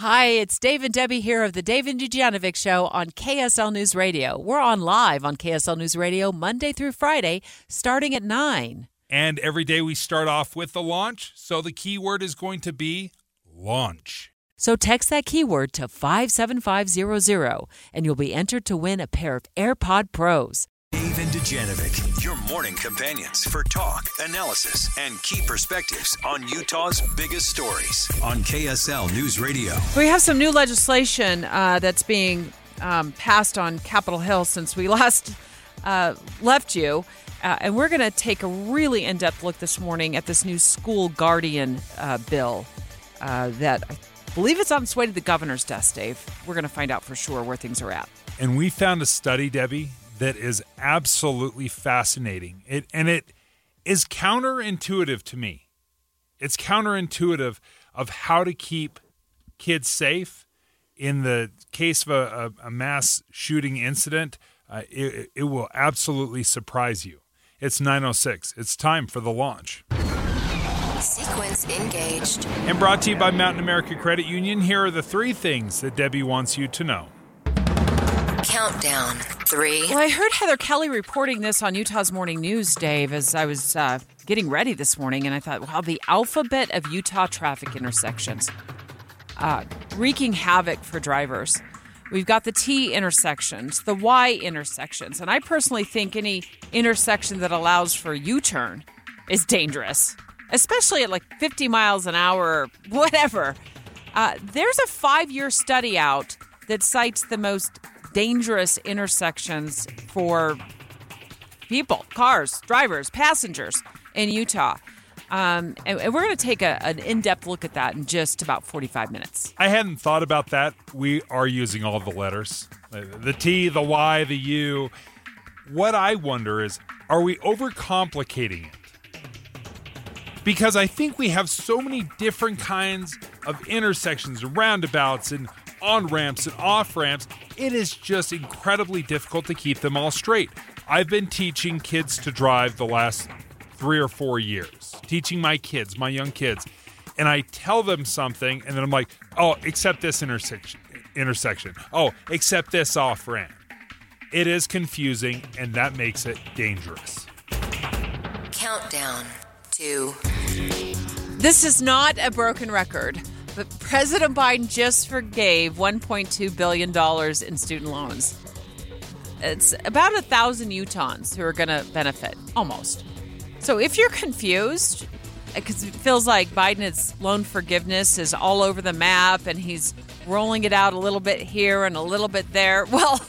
Hi, it's Dave and Debbie here of the Dave and Dujanovic Show on KSL News Radio. We're on live on KSL News Radio Monday through Friday, starting at 9. And every day we start off with the launch, so the keyword is going to be launch. So text that keyword to 57500 and you'll be entered to win a pair of AirPod Pros. Dave and Dujanovic, your morning companions for talk, analysis, and key perspectives on Utah's biggest stories on KSL News Radio. We have some new legislation uh, that's being um, passed on Capitol Hill since we last uh, left you. Uh, and we're going to take a really in depth look this morning at this new school guardian uh, bill uh, that I believe it's on its way to the governor's desk, Dave. We're going to find out for sure where things are at. And we found a study, Debbie, that is absolutely fascinating. It and it is counterintuitive to me. It's counterintuitive of how to keep kids safe in the case of a, a, a mass shooting incident. Uh, it, it will absolutely surprise you. It's 906. It's time for the launch. Sequence engaged. And brought to you by Mountain America Credit Union, here are the three things that Debbie wants you to know. Countdown. Three. Well, I heard Heather Kelly reporting this on Utah's Morning News, Dave, as I was uh, getting ready this morning, and I thought, wow, the alphabet of Utah traffic intersections, uh, wreaking havoc for drivers. We've got the T intersections, the Y intersections, and I personally think any intersection that allows for U turn is dangerous, especially at like 50 miles an hour or whatever. Uh, there's a five year study out that cites the most dangerous intersections for people, cars, drivers, passengers in Utah. Um, and, and we're going to take a, an in depth look at that in just about 45 minutes. I hadn't thought about that. We are using all the letters the T, the Y, the U. What I wonder is are we overcomplicating it? Because I think we have so many different kinds of intersections, roundabouts, and on ramps and off ramps. It is just incredibly difficult to keep them all straight. I've been teaching kids to drive the last three or four years, teaching my kids, my young kids, and I tell them something, and then I'm like, oh, except this intersection, intersection. Oh, except this off ramp. It is confusing, and that makes it dangerous. Countdown. Two. This is not a broken record, but President Biden just forgave $1.2 billion in student loans. It's about a thousand Utahns who are going to benefit, almost. So if you're confused, because it feels like Biden's loan forgiveness is all over the map and he's rolling it out a little bit here and a little bit there, well,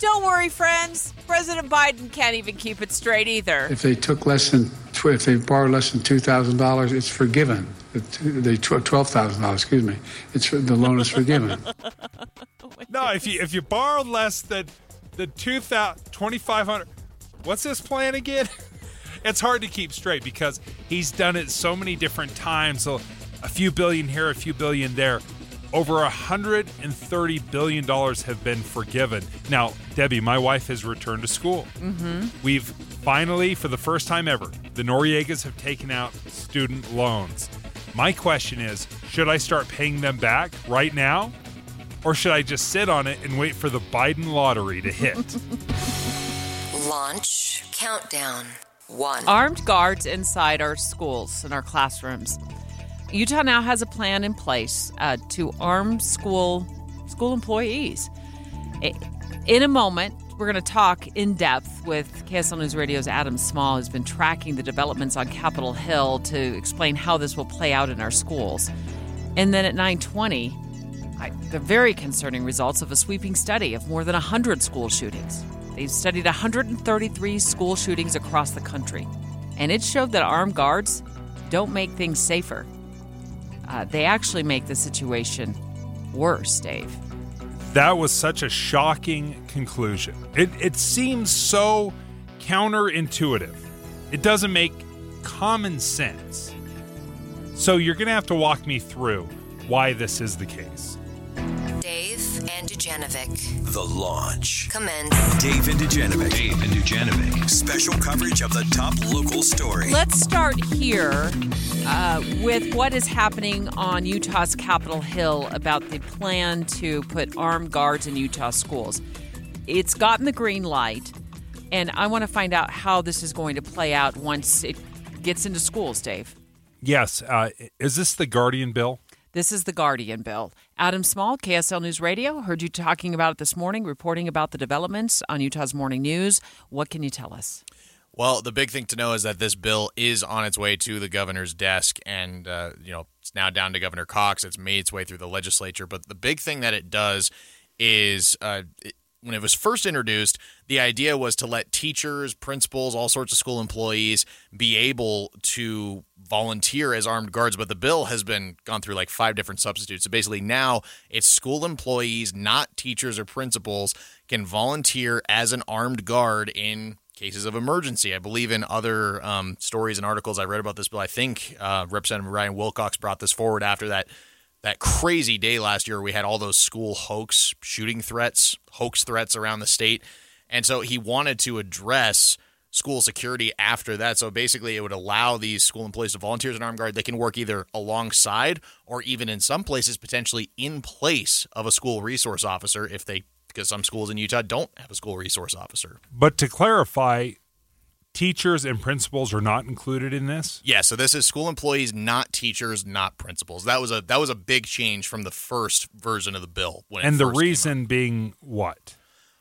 don't worry, friends. President Biden can't even keep it straight either. If they took less than, if they borrowed less than two thousand dollars, it's forgiven. The two- They tw- twelve thousand dollars, excuse me. It's the loan is forgiven. No, if you if you borrowed less than the 2000 2500 what's this plan again? It's hard to keep straight because he's done it so many different times. So a few billion here, a few billion there. Over a hundred and thirty billion dollars have been forgiven. Now, Debbie, my wife has returned to school. Mm-hmm. We've finally, for the first time ever, the Noriegas have taken out student loans. My question is, should I start paying them back right now? Or should I just sit on it and wait for the Biden lottery to hit? Launch. Countdown. One. armed guards inside our schools and our classrooms. Utah now has a plan in place uh, to arm school school employees. In a moment, we're going to talk in depth with KSL News Radio's Adam Small, who's been tracking the developments on Capitol Hill to explain how this will play out in our schools. And then at 9:20, I, the very concerning results of a sweeping study of more than 100 school shootings. They've studied 133 school shootings across the country, and it showed that armed guards don't make things safer. Uh, they actually make the situation worse, Dave. That was such a shocking conclusion. It, it seems so counterintuitive. It doesn't make common sense. So you're going to have to walk me through why this is the case. Dave and Dujanovic. The launch. Commence. Dave and Dujanovic. Dave and Dujanovic. Special coverage of the top local story. Let's start here uh, with what is happening on Utah's Capitol Hill about the plan to put armed guards in Utah schools. It's gotten the green light, and I want to find out how this is going to play out once it gets into schools, Dave. Yes. Uh, is this the Guardian bill? This is the Guardian bill. Adam Small, KSL News Radio, heard you talking about it this morning, reporting about the developments on Utah's Morning News. What can you tell us? Well, the big thing to know is that this bill is on its way to the governor's desk, and uh, you know it's now down to Governor Cox. It's made its way through the legislature, but the big thing that it does is uh, it, when it was first introduced, the idea was to let teachers, principals, all sorts of school employees be able to volunteer as armed guards. But the bill has been gone through like five different substitutes. So basically, now it's school employees, not teachers or principals, can volunteer as an armed guard in cases of emergency. I believe in other um, stories and articles I read about this bill. I think uh, Representative Ryan Wilcox brought this forward after that that crazy day last year where we had all those school hoax shooting threats, hoax threats around the state. And so he wanted to address school security after that. So basically, it would allow these school employees to volunteer as an armed guard. They can work either alongside or even in some places potentially in place of a school resource officer if they, because some schools in Utah don't have a school resource officer. But to clarify, teachers and principals are not included in this. Yeah, so this is school employees, not teachers, not principals. That was a that was a big change from the first version of the bill. When And the first came out. reason being what?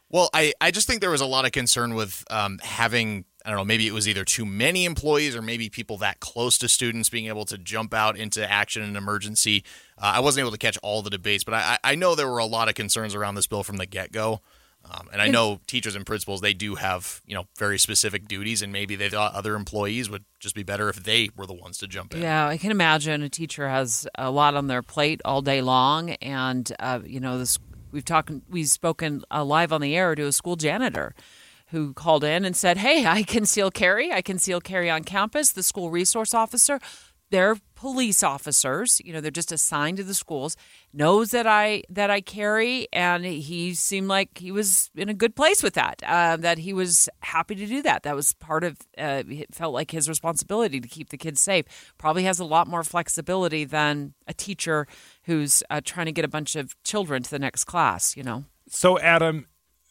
Well, I, I just think there was a lot of concern with um, having, I don't know, maybe it was either too many employees or maybe people that close to students being able to jump out into action in an emergency. Uh, I wasn't able to catch all the debates, but I, I know there were a lot of concerns around this bill from the get go. Um, and I know teachers and principals, they do have, you know, very specific duties, and maybe they thought other employees would just be better if they were the ones to jump in. Yeah, I can imagine a teacher has a lot on their plate all day long, and uh, you know this. We've talked, we've spoken uh, live on the air to a school janitor who called in and said, "Hey, I conceal carry. I conceal carry on campus." The school resource officer, they're police officers. You know, they're just assigned to the schools. Knows that I that I carry, and he seemed like he was in a good place with that. Uh, that he was happy to do that. That was part of. Uh, it felt like his responsibility to keep the kids safe. Probably has a lot more flexibility than a teacher who's uh, trying to get a bunch of children to the next class. You know. So, Adam,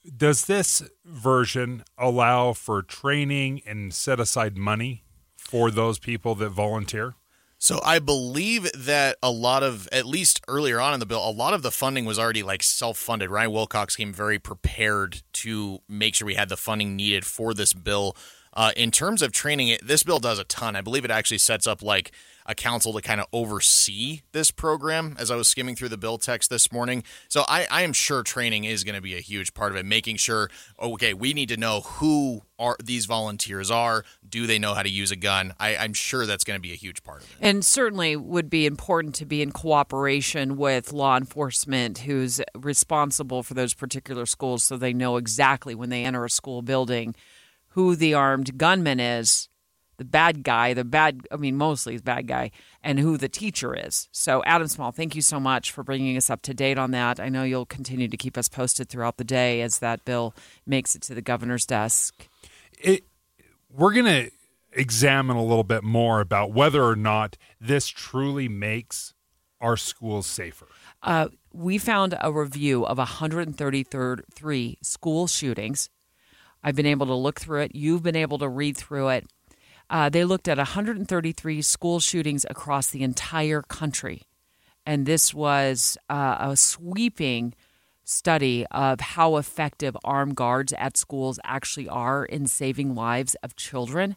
does this version allow for training and set aside money for those people that volunteer? So I believe that a lot of, at least earlier on in the bill, a lot of the funding was already like self-funded. Ryan Wilcox came very prepared to make sure we had the funding needed for this bill. Uh, in terms of training, it this bill does a ton. I believe it actually sets up like a council to kind of oversee this program. As I was skimming through the bill text this morning, so I, I am sure training is going to be a huge part of it. Making sure, okay, we need to know who are these volunteers are. Do they know how to use a gun? I, I'm sure that's going to be a huge part of it. And certainly would be important to be in cooperation with law enforcement who's responsible for those particular schools so they know exactly when they enter a school building who the armed gunman is, the bad guy, the bad, I mean, mostly the bad guy, and who the teacher is. So, Adam Small, thank you so much for bringing us up to date on that. I know you'll continue to keep us posted throughout the day as that bill makes it to the governor's desk. It, we're going to examine a little bit more about whether or not this truly makes our schools safer. Uh, we found a review of 133 school shootings. I've been able to look through it. You've been able to read through it. Uh, they looked at 133 school shootings across the entire country. And this was uh, a sweeping study of how effective armed guards at schools actually are in saving lives of children.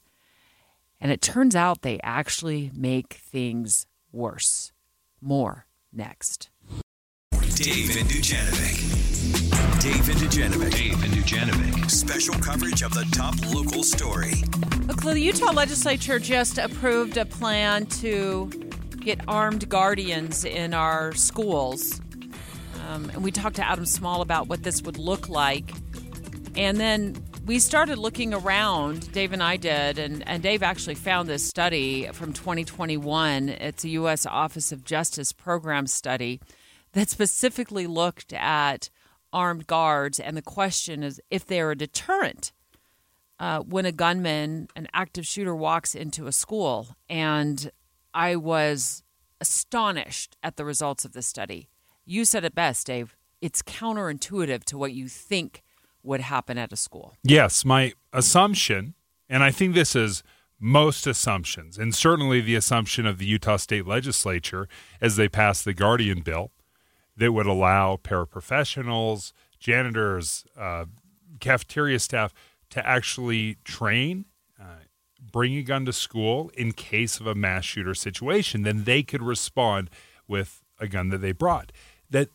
And it turns out they actually make things worse. More next. Dave and Dujanovic. Dave and Dujanovic. Dave and Dujanovic. Special coverage of the top local story. Look, the Utah legislature just approved a plan to get armed guardians in our schools. Um, and we talked to Adam Small about what this would look like. And then we started looking around, Dave and I did, and, and Dave actually found this study from 2021. It's a U.S. Office of Justice program study that specifically looked at armed guards, and the question is if they're a deterrent. Uh, when a gunman, an active shooter, walks into a school, and I was astonished at the results of this study. You said it best, Dave. It's counterintuitive to what you think would happen at a school. Yes, my assumption, and I think this is most assumptions, and certainly the assumption of the Utah State Legislature as they passed the Guardian Bill that would allow paraprofessionals, janitors, uh, cafeteria staff to actually train, uh, bring a gun to school in case of a mass shooter situation. Then they could respond with a gun that they brought. That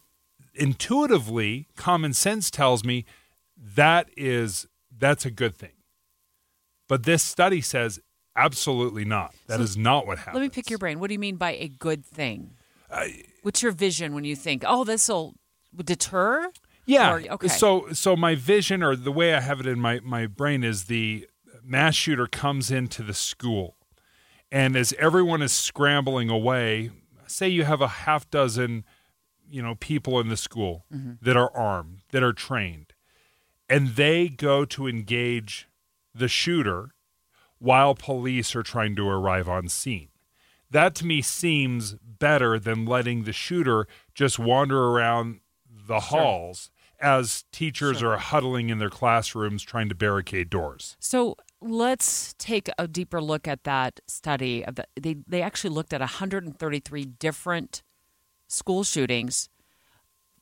intuitively, common sense tells me that is that's a good thing. But this study says absolutely not. That So is not what happens. Let me pick your brain. What do you mean by a good thing? What's your vision when you think, oh, this will deter? Yeah. Or- okay. So so my vision or the way I have it in my, my brain is the mass shooter comes into the school and as everyone is scrambling away, say you have a half dozen, you know, people in the school Mm-hmm. that are armed, that are trained, and they go to engage the shooter while police are trying to arrive on scene. That to me seems better than letting the shooter just wander around the halls as teachers are huddling in their classrooms trying to barricade doors. So let's take a deeper look at that study. Of the, they they actually looked at 133 different school shootings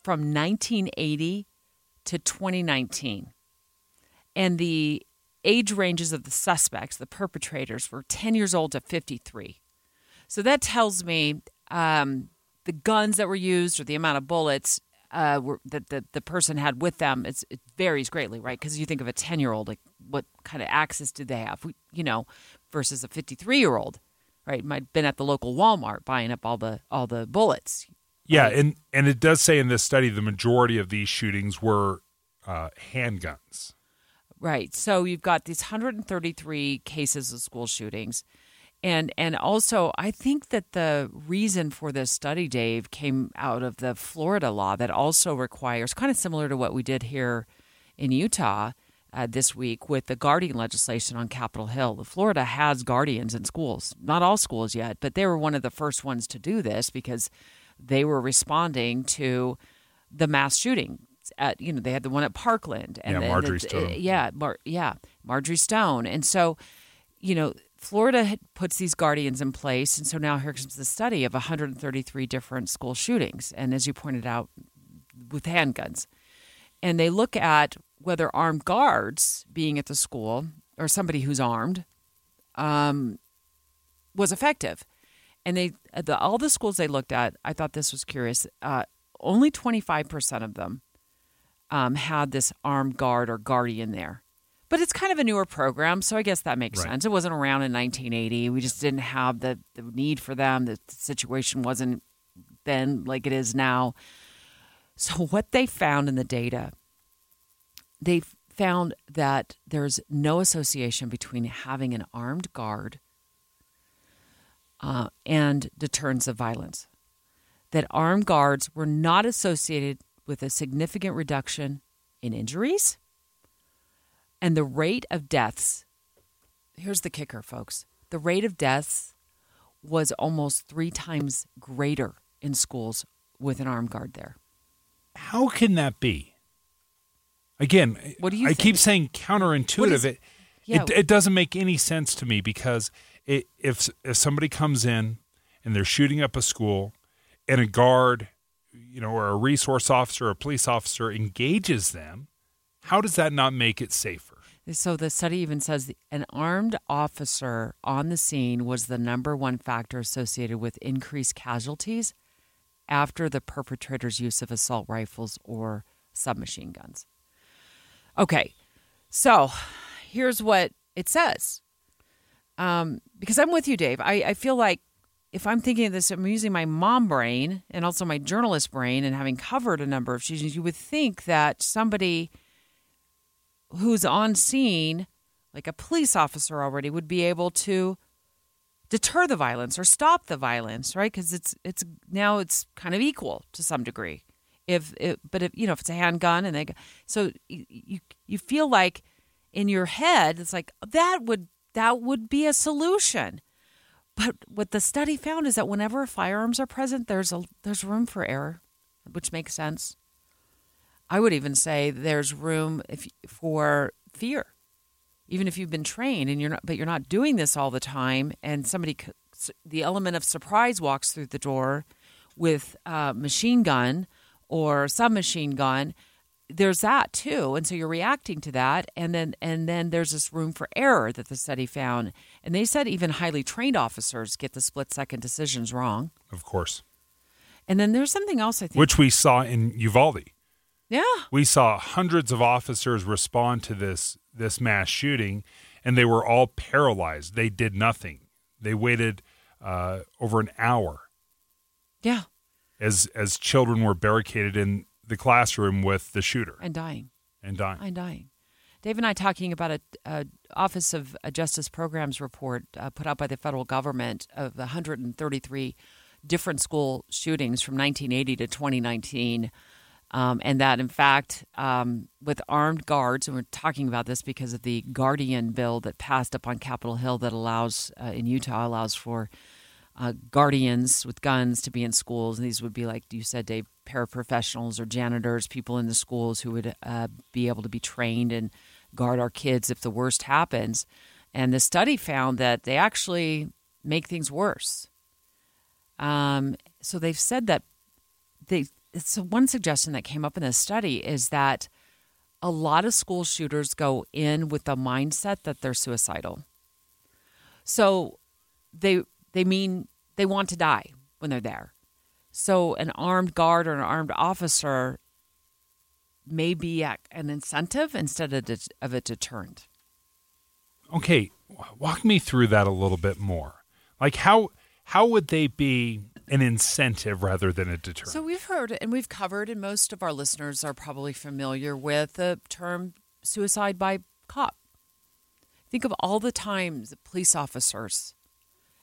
from 1980 to 2019, and the age ranges of the suspects, the perpetrators, were 10 years old to 53. So that tells me um, the guns that were used or the amount of bullets uh, were, that the, the person had with them it's, it varies greatly, right? Because you think of a 10 year old, like what kind of access do they have, We- you know, versus a 53 year old, right? Might have been at the local Walmart buying up all the all the bullets. Yeah, and and it does say in this study the majority of these shootings were uh, handguns. Right. So you've got these 133 cases of school shootings. And and also I think that the reason for this study, Dave, came out of the Florida law that also requires kind of similar to what we did here in Utah uh, this week with the guardian legislation on Capitol Hill. The Florida has guardians in schools, not all schools yet, but they were one of the first ones to do this because they were responding to the mass shooting. At you know they had the one at Parkland and Yeah, Marjorie it's- Stone. yeah, Mar- yeah, Marjorie Stone, and so you know Florida puts these guardians in place, and so now here comes the study of 133 different school shootings, and as you pointed out, with handguns, and they look at whether armed guards being at the school or somebody who's armed um, was effective. And they the, all the schools they looked at, I thought this was curious. Uh, only 25% of them um, had this armed guard or guardian there. But it's kind of a newer program, so I guess that makes Right. sense. It wasn't around in 1980. We just didn't have the, the need for them. The situation wasn't then like it is now. So, what they found in the data, they found that there's no association between having an armed guard uh, and deterrence of violence. That armed guards were not associated with a significant reduction in injuries and the rate of deaths. Here's the kicker, folks the rate of deaths was almost three times greater in schools with an armed guard there. How can that be? Again, What do you I think? keep saying counterintuitive. Is- it, Yeah. it it doesn't make any sense to me because it, if if somebody comes in and they're shooting up a school and a guard, you know, or a resource officer or a police officer engages them, how does that not make it safer? So the study even says an armed officer on the scene was the number one factor associated with increased casualties after the perpetrator's use of assault rifles or submachine guns. Okay, so here's what it says. Um, because I'm with you, Dave. I, I feel like if I'm thinking of this, I'm using my mom brain and also my journalist brain and having covered a number of shootings, you would think that somebody who's on scene, like a police officer already, would be able to deter the violence or stop the violence, right? Because it's it's now it's kind of equal to some degree. If it, but if you know if it's a handgun and they so you, you you feel like in your head it's like that would that would be a solution. But what the study found is that whenever firearms are present, there's a there's room for error, which makes sense. I would even say there's room if, for fear, even if you've been trained and you're not, but you're not doing this all the time, and somebody, the element of surprise walks through the door with a machine gun or submachine gun. There's that too, and so you're reacting to that, and then and then there's this room for error that the study found, and they said even highly trained officers get the split second decisions wrong. Of course. And then there's something else I think, which we saw in Uvalde. Yeah. We saw hundreds of officers respond to this this mass shooting, and they were all paralyzed. They did nothing. They waited uh, over an hour. Yeah. As as children were barricaded in the classroom with the shooter and dying and dying and dying. Dave and I talking about a, a Office of Justice Programs report uh, put out by the federal government of 133 different school shootings from 1980 to 2019 um, and that in fact um, with armed guards and we're talking about this because of the guardian bill that passed up on capitol hill that allows uh, in utah allows for uh, guardians with guns to be in schools. And these would be like you said dave paraprofessionals or janitors people in the schools who would uh, be able to be trained and guard our kids if the worst happens. And the study found that they actually make things worse. Um, so they've said that they so one suggestion that came up in this study is that a lot of school shooters go in with the mindset that they're suicidal. So they they mean they want to die when they're there. So an armed guard or an armed officer may be an incentive instead of, of a deterrent. Okay, walk me through that a little bit more. Like how how would they be an incentive rather than a deterrent. So we've heard and we've covered, and most of our listeners are probably familiar with the term suicide by cop. Think of all the times police officers,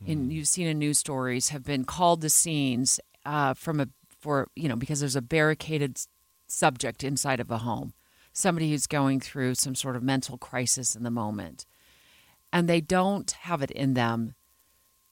mm. and you've seen in news stories, have been called to scenes uh, from a for you know because there's a barricaded subject inside of a home, somebody who's going through some sort of mental crisis in the moment, and they don't have it in them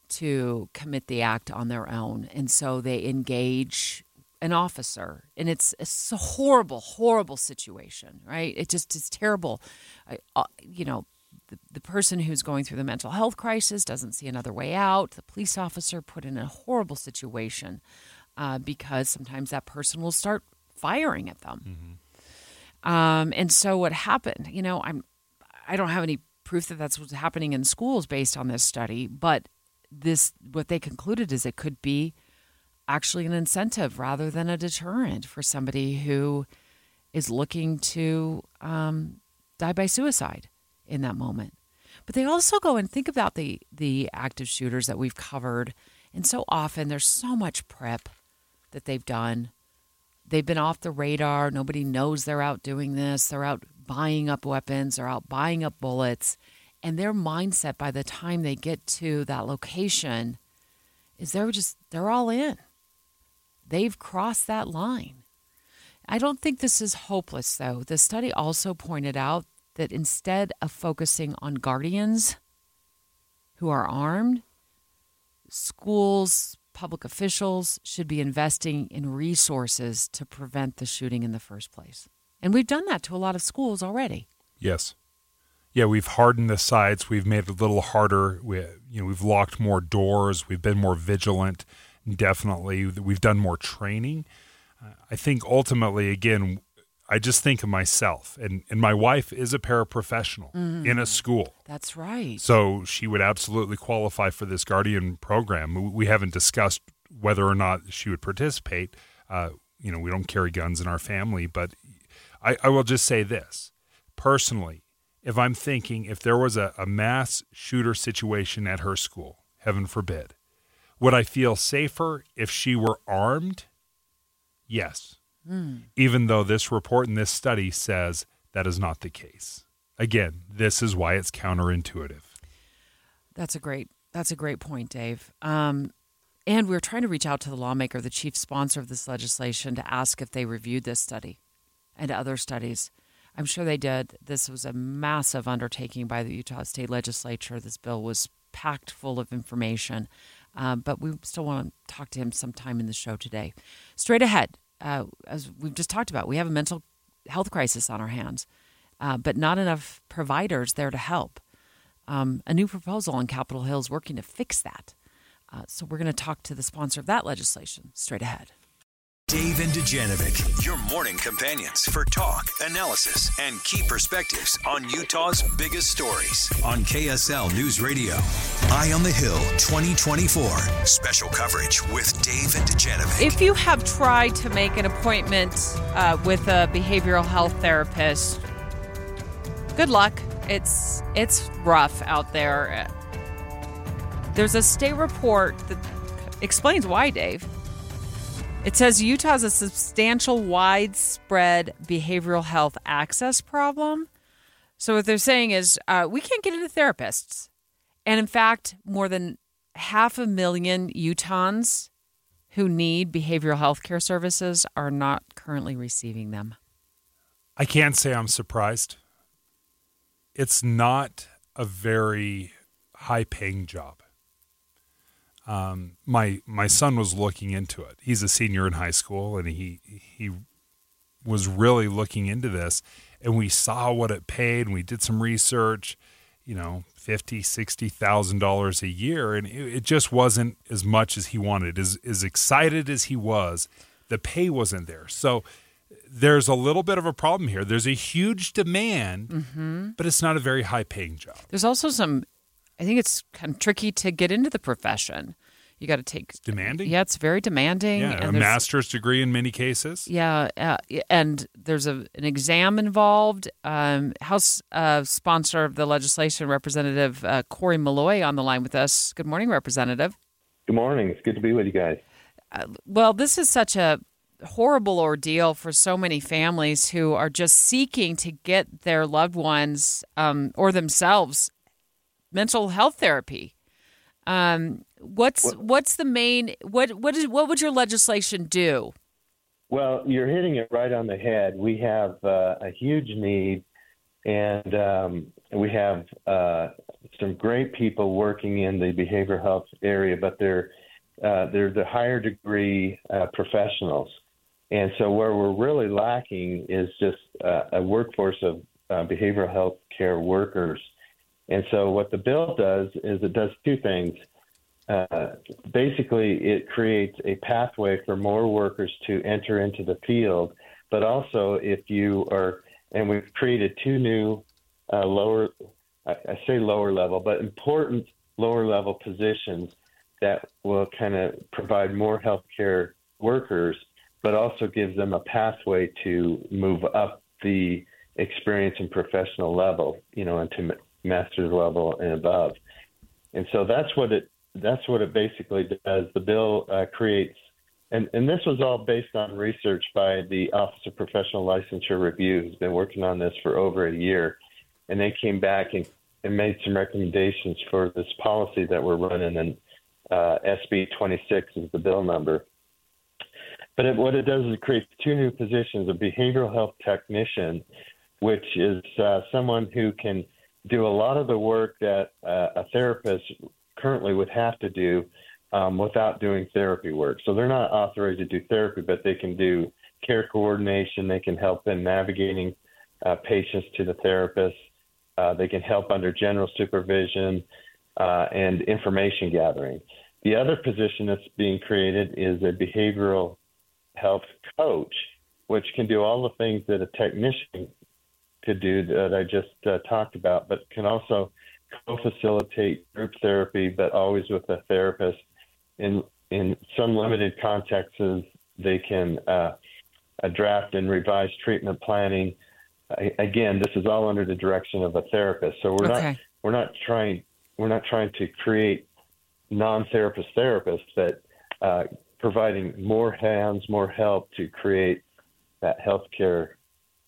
to commit the act on their own. And so they engage an officer. And it's, it's a horrible, horrible situation, right? It just is terrible. I, uh, you know, the, the person who's going through the mental health crisis doesn't see another way out. The police officer put in a horrible situation uh, because sometimes that person will start firing at them. Mm-hmm. Um, and so what happened, you know, I'm, I don't have any proof that that's what's happening in schools based on this study, but this what they concluded is it could be actually an incentive rather than a deterrent for somebody who is looking to um, die by suicide in that moment. But they also go and think about the the active shooters that we've covered, and so often there's so much prep that they've done. They've been off the radar. Nobody knows they're out doing this. They're out buying up weapons. They're out buying up bullets and their mindset by the time they get to that location is they're just they're all in. They've crossed that line. I don't think this is hopeless though. The study also pointed out that instead of focusing on guardians who are armed schools public officials should be investing in resources to prevent the shooting in the first place. And we've done that to a lot of schools already. Yes yeah, we've hardened the sites. We've made it a little harder. We, you know, we've locked more doors. We've been more vigilant. Definitely, we've done more training. Uh, I think ultimately, again, I just think of myself, and, and my wife is a paraprofessional mm. in a school. That's right. So she would absolutely qualify for this Guardian program. We haven't discussed whether or not she would participate. Uh, you know, we don't carry guns in our family, but I, I will just say this personally if I'm thinking if there was a, a mass shooter situation at her school, heaven forbid, would I feel safer if she were armed? Yes. Mm. Even though this report and this study says that is not the case. Again, this is why it's counterintuitive. That's a great That's a great point, Dave. Um, and we are trying to reach out to the lawmaker, the chief sponsor of this legislation, to ask if they reviewed this study and other studies. I'm sure they did. This was a massive undertaking by the Utah State Legislature. This bill was packed full of information, uh, but we still want to talk to him sometime in the show today. Straight ahead, uh, as we've just talked about, we have a mental health crisis on our hands, uh, but not enough providers there to help. Um, a new proposal on Capitol Hill is working to fix that. Uh, so we're going to talk to the sponsor of that legislation straight ahead. Dave and Dujanovic, your morning companions for talk, analysis, and key perspectives on Utah's biggest stories on KSL News Radio. Eye on the Hill 2024. Special coverage with Dave and Dujanovic. If you have tried to make an appointment uh, with a behavioral health therapist, good luck. It's it's rough out there. There's a state report that explains why, Dave. It says Utah has a substantial widespread behavioral health access problem. So, what they're saying is uh, we can't get into therapists. And in fact, more than half a million Utahns who need behavioral health care services are not currently receiving them. I can't say I'm surprised. It's not a very high paying job. Um, my my son was looking into it. He's a senior in high school, and he he was really looking into this. And we saw what it paid, and we did some research. You know, fifty, sixty thousand dollars a year, and it, it just wasn't as much as he wanted. As as excited as he was, the pay wasn't there. So there's a little bit of a problem here. There's a huge demand, mm-hmm. but it's not a very high paying job. There's also some I think it's kind of tricky to get into the profession. You got to take it's demanding. Yeah, it's very demanding. Yeah, a master's degree in many cases. Yeah, uh, and there's a, an exam involved. Um, House uh, sponsor of the legislation, Representative uh, Cory Maloy, on the line with us. Good morning, Representative. Good morning. It's good to be with you guys. Uh, well, this is such a horrible ordeal for so many families who are just seeking to get their loved ones um, or themselves mental health therapy. Um, what's what, what's the main what what is what would your legislation do? Well, you're hitting it right on the head. We have uh, a huge need, and um, we have uh, some great people working in the behavioral health area, but they're uh, they're the higher degree uh, professionals. And so, where we're really lacking is just uh, a workforce of uh, behavioral health care workers and so, what the bill does is it does two things. Uh, basically, it creates a pathway for more workers to enter into the field, but also if you are, and we've created two new uh, lower, I, I say lower level, but important lower level positions that will kind of provide more healthcare workers, but also gives them a pathway to move up the experience and professional level, you know, into master's level and above. And so that's what it that's what it basically does. The bill uh, creates, and, and this was all based on research by the Office of Professional Licensure Review, who's been working on this for over a year, and they came back and, and made some recommendations for this policy that we're running, and uh, SB 26 is the bill number. But it, what it does is it creates two new positions: a behavioral health technician, which is uh, someone who can do a lot of the work that uh, a therapist currently would have to do um, without doing therapy work. So they're not authorized to do therapy, but they can do care coordination. They can help in navigating uh, patients to the therapist. Uh, they can help under general supervision uh, and information gathering. The other position that's being created is a behavioral health coach, which can do all the things that a technician could do that I just uh, talked about, but can also co-facilitate group therapy, but always with a therapist. In in some limited contexts, they can uh, draft and revise treatment planning. I, again, this is all under the direction of a therapist. So we're okay. not we're not trying we're not trying to create non-therapist therapists, but uh, providing more hands, more help to create that healthcare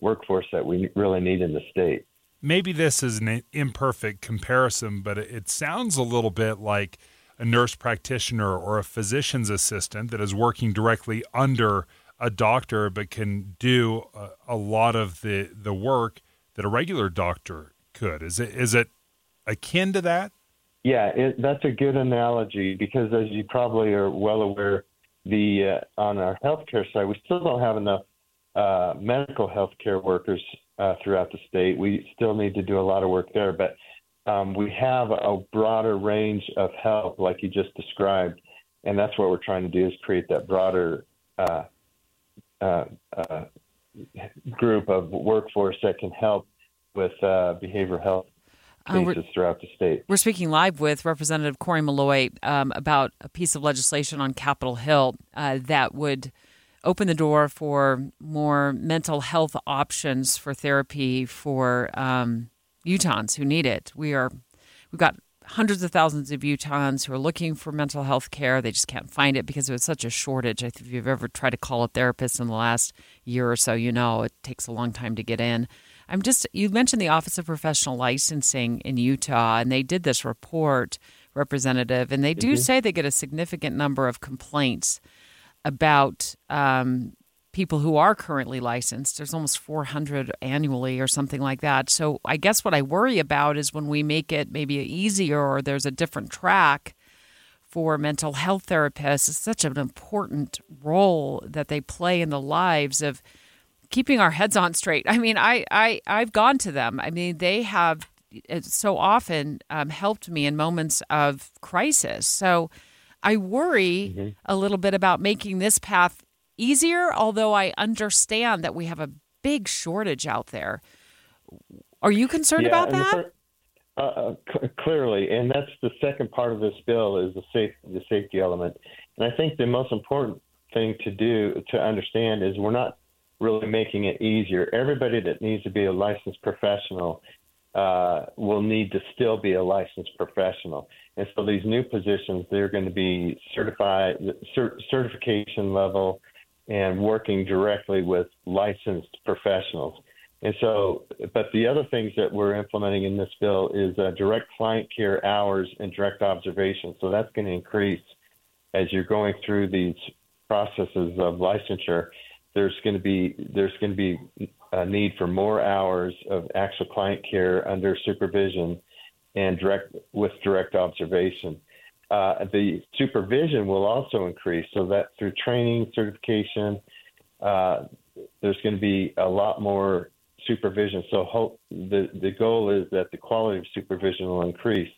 workforce that we really need in the state. maybe this is an imperfect comparison, but it sounds a little bit like a nurse practitioner or a physician's assistant that is working directly under a doctor but can do a, a lot of the, the work that a regular doctor could. Is it is it akin to that? Yeah, it, that's a good analogy because, as you probably are well aware, the uh, on our healthcare side, we still don't have enough uh, medical healthcare workers uh, throughout the state. We still need to do a lot of work there, but um, we have a broader range of help, like you just described, and that's what we're trying to do is create that broader uh, uh, uh, group of workforce that can help with uh, behavioral health cases uh, throughout the state. We're speaking live with Representative Cory Maloy um, about a piece of legislation on Capitol Hill uh, that would open the door for more mental health options for therapy for um, Utahns who need it. We are we've got hundreds of thousands of Utahns who are looking for mental health care. They just can't find it because there's such a shortage. I think If you've ever tried to call a therapist in the last year or so, you know it takes a long time to get in. I'm just you mentioned the Office of Professional Licensing in Utah, and they did this report, representative, and they do mm-hmm. say they get a significant number of complaints about um, people who are currently licensed. There's almost 400 annually or something like that. So I guess what I worry about is when we make it maybe easier or there's a different track for mental health therapists. It's such an important role that they play in the lives of keeping our heads on straight. I mean, I, I I've gone to them. I mean, they have so often um, helped me in moments of crisis. So I worry mm-hmm. a little bit about making this path easier, although I understand that we have a big shortage out there. Are you concerned yeah, about that? Uh, uh c- clearly, and that's the second part of this bill is the safe the safety element. And I think the most important thing to do to understand is we're not really making it easier. Everybody that needs to be a licensed professional uh, will need to still be a licensed professional. And so these new positions, they're going to be certified, cert- certification level, and working directly with licensed professionals. And so, but the other things that we're implementing in this bill is uh, direct client care hours and direct observation. So that's going to increase as you're going through these processes of licensure. There's going to be there's going to be a need for more hours of actual client care under supervision and direct with direct observation. Uh, the supervision will also increase so that through training, certification, uh, there's going to be a lot more supervision. So hope the the goal is that the quality of supervision will increase.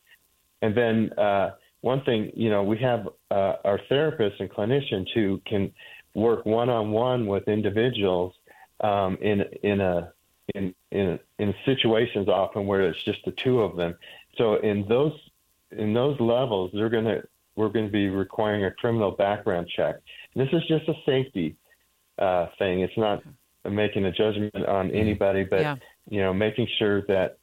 And then uh, one thing, you know, we have uh, our therapists and clinicians who can work one on one with individuals um, in in a in in in situations often where it's just the two of them. So in those in those levels, they're going to we're going to be requiring a criminal background check. This is just a safety uh, thing. It's not making a judgment on mm-hmm. anybody, but yeah. you know, making sure that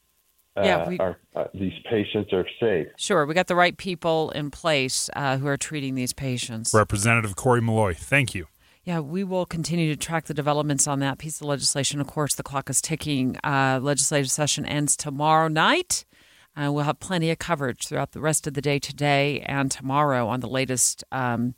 uh, yeah, we, our, uh, these patients are safe. Sure, we got the right people in place uh, who are treating these patients. Representative Cory Maloy, thank you. Yeah, we will continue to track the developments on that piece of legislation. Of course, the clock is ticking. Uh, legislative session ends tomorrow night. Uh, we'll have plenty of coverage throughout the rest of the day today and tomorrow on the latest um,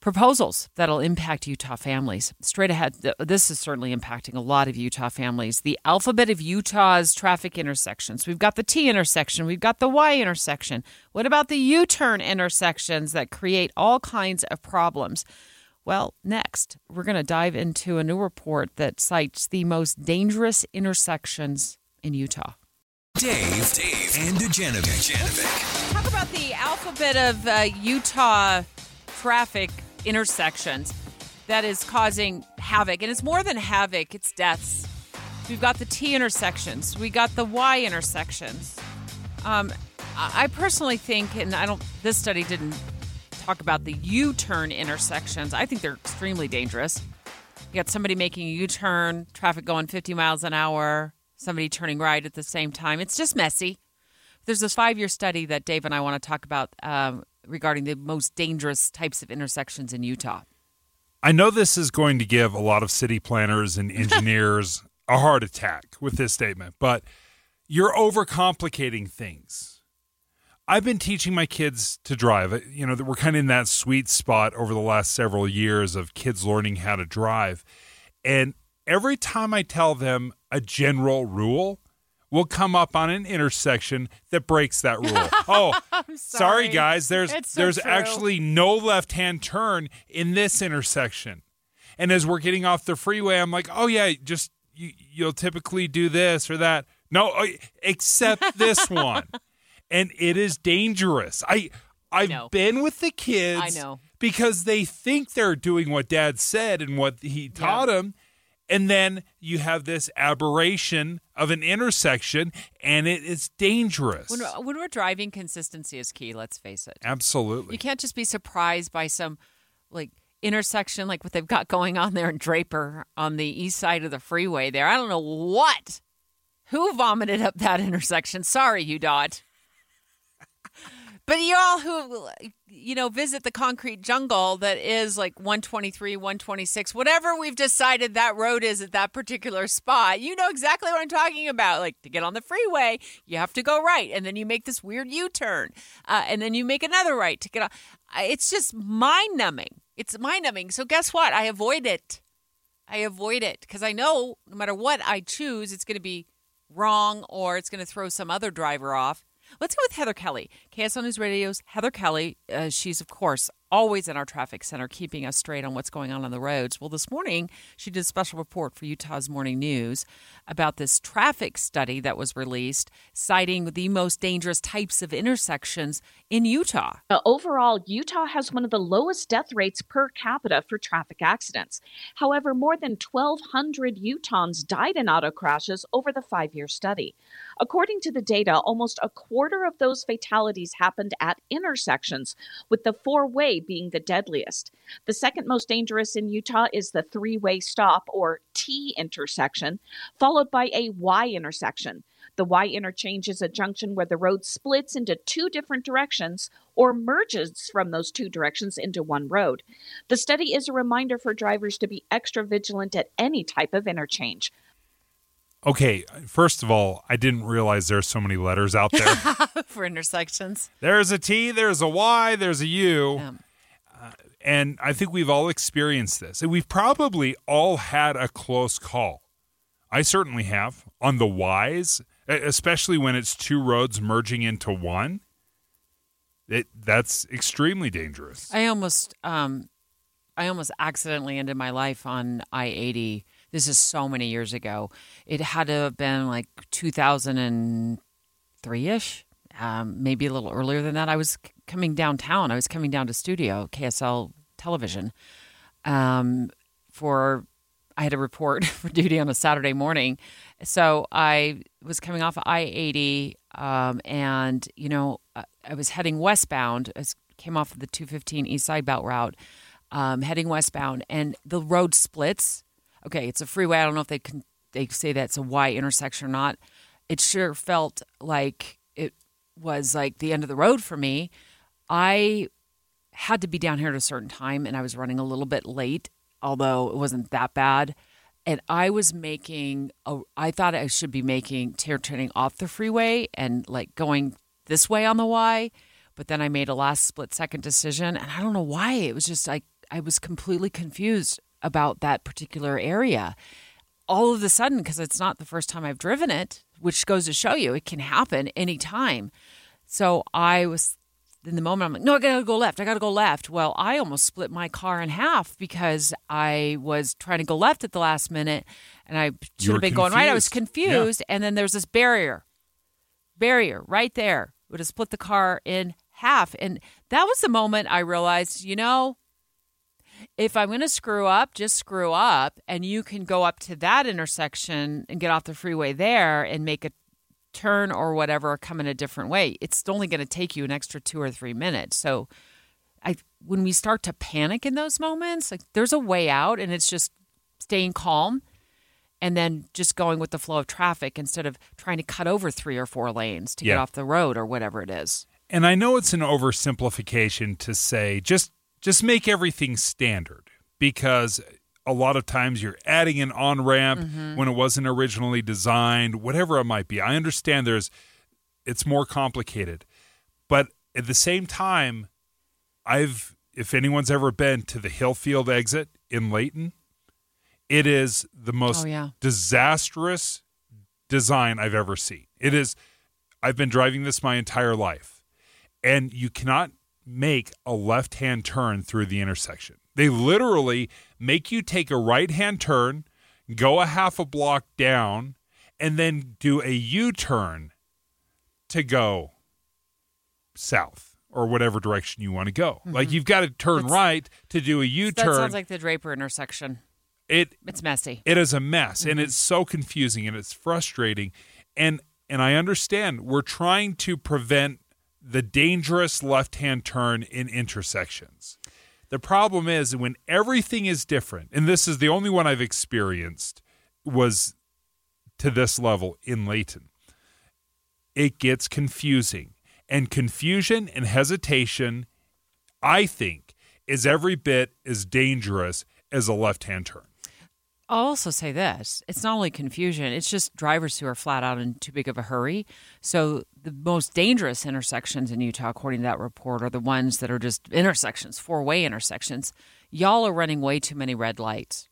proposals that'll impact Utah families. Straight ahead, this is certainly impacting a lot of Utah families. The alphabet of Utah's traffic intersections. We've got the T intersection, we've got the Y intersection. What about the U turn intersections that create all kinds of problems? Well, next, we're going to dive into a new report that cites the most dangerous intersections in Utah. Dave, Dave, and Dujanovic. Talk about the alphabet of uh, Utah traffic intersections that is causing havoc. And it's more than havoc, it's deaths. We've got the T intersections, we got the Y intersections. Um, I personally think, and I don't, this study didn't talk about the U turn intersections. I think they're extremely dangerous. You got somebody making a U turn, traffic going 50 miles an hour, somebody turning right at the same time. It's just messy. There's this five year study that Dave and I want to talk about um, regarding the most dangerous types of intersections in Utah. I know this is going to give a lot of city planners and engineers a heart attack with this statement, but you're overcomplicating things. I've been teaching my kids to drive. You know, we're kind of in that sweet spot over the last several years of kids learning how to drive. And every time I tell them a general rule, we'll come up on an intersection that breaks that rule. Oh, sorry. sorry. guys, there's so there's true. actually no left-hand turn in this intersection. And as we're getting off the freeway, I'm like, "Oh yeah, just you, you'll typically do this or that." No, except this one. And it is dangerous. I I've been with the kids I know. because they think they're doing what dad said and what he taught them and then you have this aberration of an intersection and it is dangerous When, when we're driving, consistency is key. Let's face it. absolutely You can't just be surprised by some like intersection like what they've got going on there in Draper on the east side of the freeway there. I don't know what. Who vomited up that intersection? Sorry, UDOT. But you all who you know visit the concrete jungle that is like 123, 126, whatever we've decided that road is at that particular spot, you know exactly what I'm talking about. Like to get on the freeway, you have to go right, and then you make this weird U-turn, uh, and then you make another right to get on. It's just mind numbing. It's mind numbing. So guess what? I avoid it. I avoid it because I know no matter what I choose, it's going to be wrong or it's going to throw some other driver off. Let's go with Heather Kelly, KSL News Radio's Heather Kelly. Uh, she's, of course, always in our traffic center, keeping us straight on what's going on on the roads. Well, this morning, she did a special report for Utah's Morning News about this traffic study that was released, citing the most dangerous types of intersections in Utah. Uh, overall, Utah has one of the lowest death rates per capita for traffic accidents. However, more than 1,200 Utahns died in auto crashes over the five year study. According to the data, almost a quarter of those fatalities happened at intersections, with the four way being the deadliest. The second most dangerous in Utah is the three way stop, or T intersection, followed by a Y intersection. The Y interchange is a junction where the road splits into two different directions or merges from those two directions into one road. The study is a reminder for drivers to be extra vigilant at any type of interchange. Okay first of all i didn't realize there's so many letters out there. For intersections. there's a t there's a y there's a u. Um, and i think we've all experienced this. And we've probably all had a close call. I certainly have on the y's especially when it's two roads merging into one. It, that's extremely dangerous. I almost um I almost accidentally ended my life on I-80. This is so many years ago. It had to have been like 2003ish. Um, maybe a little earlier than that. I was c- coming downtown. I was coming down to studio, KSL television. Um, for I had a report for duty on a Saturday morning. So I was coming off I 80, um, and, you know, I, I was heading westbound. I came off of the 215 East Side Belt route, um, heading westbound, and the road splits. Okay, it's a freeway. I don't know if they can they say that's a Y intersection or not. It sure felt like it was like the end of the road for me. I had to be down here at a certain time and I was running a little bit late, although it wasn't that bad. And I was making a, I thought I should be making tear turning off the freeway and like going this way on the Y, but then I made a last split second decision and I don't know why. It was just like I was completely confused about that particular area. All of a sudden, because it's not the first time I've driven it, which goes to show you it can happen anytime. So I was in the moment I'm like, no, I gotta go left. I gotta go left. Well, I almost split my car in half because I was trying to go left at the last minute and I should have been going right. I was confused. Yeah. confused. And then there's this barrier, barrier right there would have split the car in half. And that was the moment I realized, you know, if I'm going to screw up, just screw up. And you can go up to that intersection and get off the freeway there and make a turn or whatever, or come in a different way. It's only going to take you an extra two or three minutes. So, I when we start to panic in those moments, like there's a way out, and it's just staying calm and then just going with the flow of traffic instead of trying to cut over three or four lanes to get off the road or whatever it is. And I know it's an oversimplification to say just just make everything standard because a lot of times you're adding an on ramp Mm-hmm. when it wasn't originally designed, whatever it might be. I understand there's it's more complicated. But at the same time, I've if anyone's ever been to the Hillfield exit in Layton, it is the most Oh, yeah. disastrous design I've ever seen. It is I've been driving this my entire life. And you cannot make a left-hand turn through the intersection. They literally make you take a right-hand turn, go a half a block down, and then do a U-turn to go south or whatever direction you want to go. Like you've got to turn That's- right to do a That U-turn. sounds like the Draper intersection. it It's messy. it is a mess and Mm-hmm. it's so confusing and it's frustrating and and I understand we're trying to prevent the dangerous left-hand turn in intersections. The problem is when everything is different and this is the only one I've experienced was to this level in Layton. It gets confusing and confusion and hesitation I think is every bit as dangerous as a left-hand turn. I'll also say this it's not only confusion, it's just drivers who are flat out in too big of a hurry. So, the most dangerous intersections in Utah, according to that report, are the ones that are just intersections, four way intersections. Y'all are running way too many red lights.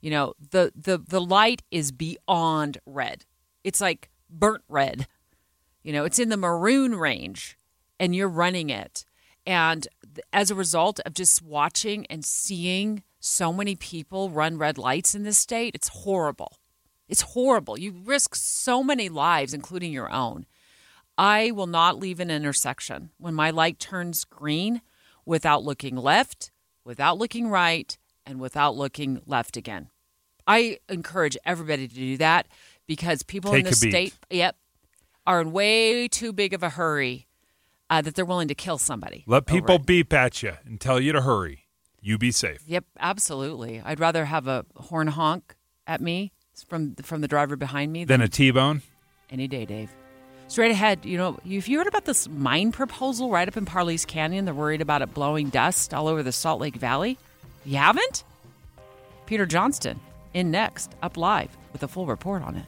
You know, the, the, the light is beyond red, it's like burnt red. You know, it's in the maroon range and you're running it. And as a result of just watching and seeing so many people run red lights in this state, it's horrible. It's horrible. You risk so many lives, including your own. I will not leave an intersection when my light turns green without looking left, without looking right, and without looking left again. I encourage everybody to do that because people in Take the a state, yep, are in way too big of a hurry uh, that they're willing to kill somebody. Let people beep at you and tell you to hurry. You be safe. Yep, absolutely. I'd rather have a horn honk at me from from the driver behind me Then than a T-bone. any day, Dave. Straight ahead, you know, if you heard about this mine proposal right up in Parley's Canyon, they're worried about it blowing dust all over the Salt Lake Valley. You haven't? Peter Johnston in next, up live with a full report on it.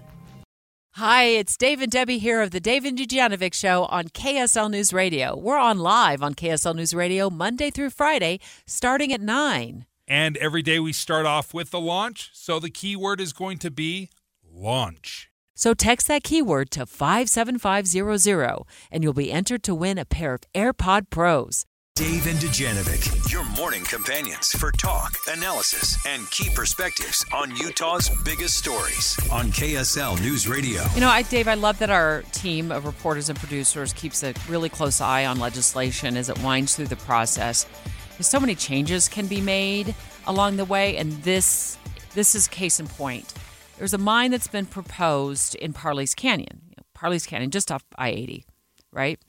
Hi, it's Dave and Debbie here of the Dave and Dujanovic Show on KSL News Radio. We're on live on KSL News Radio Monday through Friday, starting at 9. And every day we start off with the launch. So the keyword is going to be launch. So text that keyword to 57500 and you'll be entered to win a pair of AirPod Pros. Dave and Dujanovic, your morning companions for talk, analysis, and key perspectives on Utah's biggest stories on KSL News Radio. You know, I, Dave, I love that our team of reporters and producers keeps a really close eye on legislation as it winds through the process. Because so many changes can be made along the way, and this this is case in point. There's a mine that's been proposed in Parley's Canyon, you know, Parley's Canyon, just off I 80, right?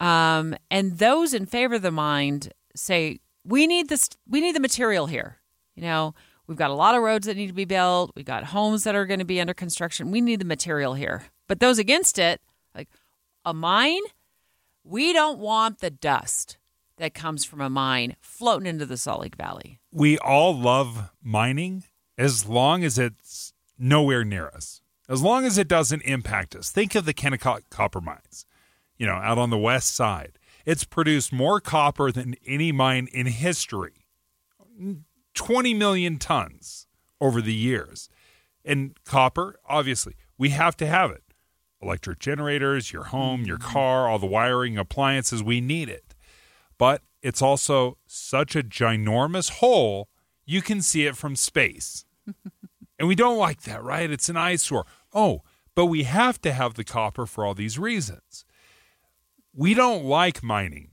Um, and those in favor of the mine say we need this, we need the material here. You know, we've got a lot of roads that need to be built. We've got homes that are going to be under construction. We need the material here. But those against it, like a mine, we don't want the dust that comes from a mine floating into the Salt Lake Valley. We all love mining as long as it's nowhere near us. As long as it doesn't impact us. Think of the Kennecott copper mines, you know, out on the west side. It's produced more copper than any mine in history. 20 million tons over the years. And copper, obviously, we have to have it. Electric generators, your home, your mm-hmm. car, all the wiring, appliances, we need it. But it's also such a ginormous hole, you can see it from space. and we don't like that, right? It's an eyesore. Oh, but we have to have the copper for all these reasons. We don't like mining.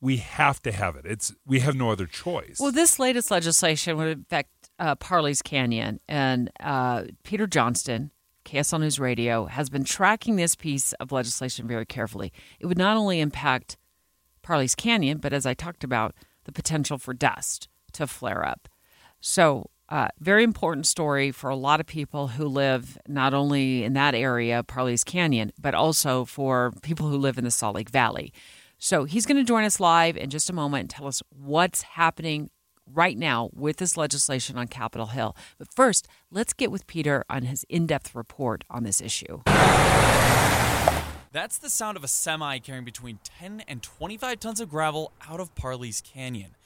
We have to have it. It's we have no other choice. Well, this latest legislation would affect uh, Parley's Canyon, and uh, Peter Johnston, KSL News Radio, has been tracking this piece of legislation very carefully. It would not only impact Parley's Canyon, but as I talked about, the potential for dust to flare up. So, uh, very important story for a lot of people who live not only in that area, Parley's Canyon, but also for people who live in the Salt Lake Valley. So, he's going to join us live in just a moment and tell us what's happening right now with this legislation on Capitol Hill. But first, let's get with Peter on his in depth report on this issue. That's the sound of a semi carrying between 10 and 25 tons of gravel out of Parley's Canyon.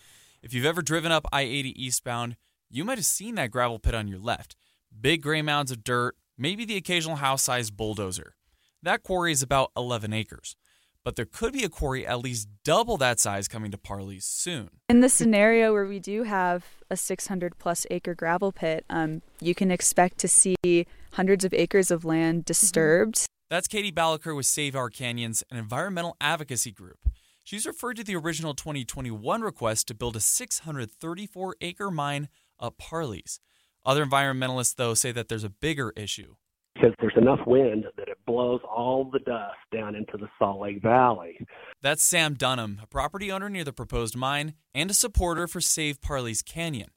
If you've ever driven up I 80 eastbound, you might have seen that gravel pit on your left. Big gray mounds of dirt, maybe the occasional house sized bulldozer. That quarry is about 11 acres. But there could be a quarry at least double that size coming to Parley's soon. In the scenario where we do have a 600 plus acre gravel pit, um, you can expect to see hundreds of acres of land disturbed. Mm-hmm. That's Katie Balaker with Save Our Canyons, an environmental advocacy group. She's referred to the original 2021 request to build a 634 acre mine up Parley's. Other environmentalists, though, say that there's a bigger issue. Because there's enough wind that it blows all the dust down into the Salt Lake Valley. That's Sam Dunham, a property owner near the proposed mine and a supporter for Save Parley's Canyon.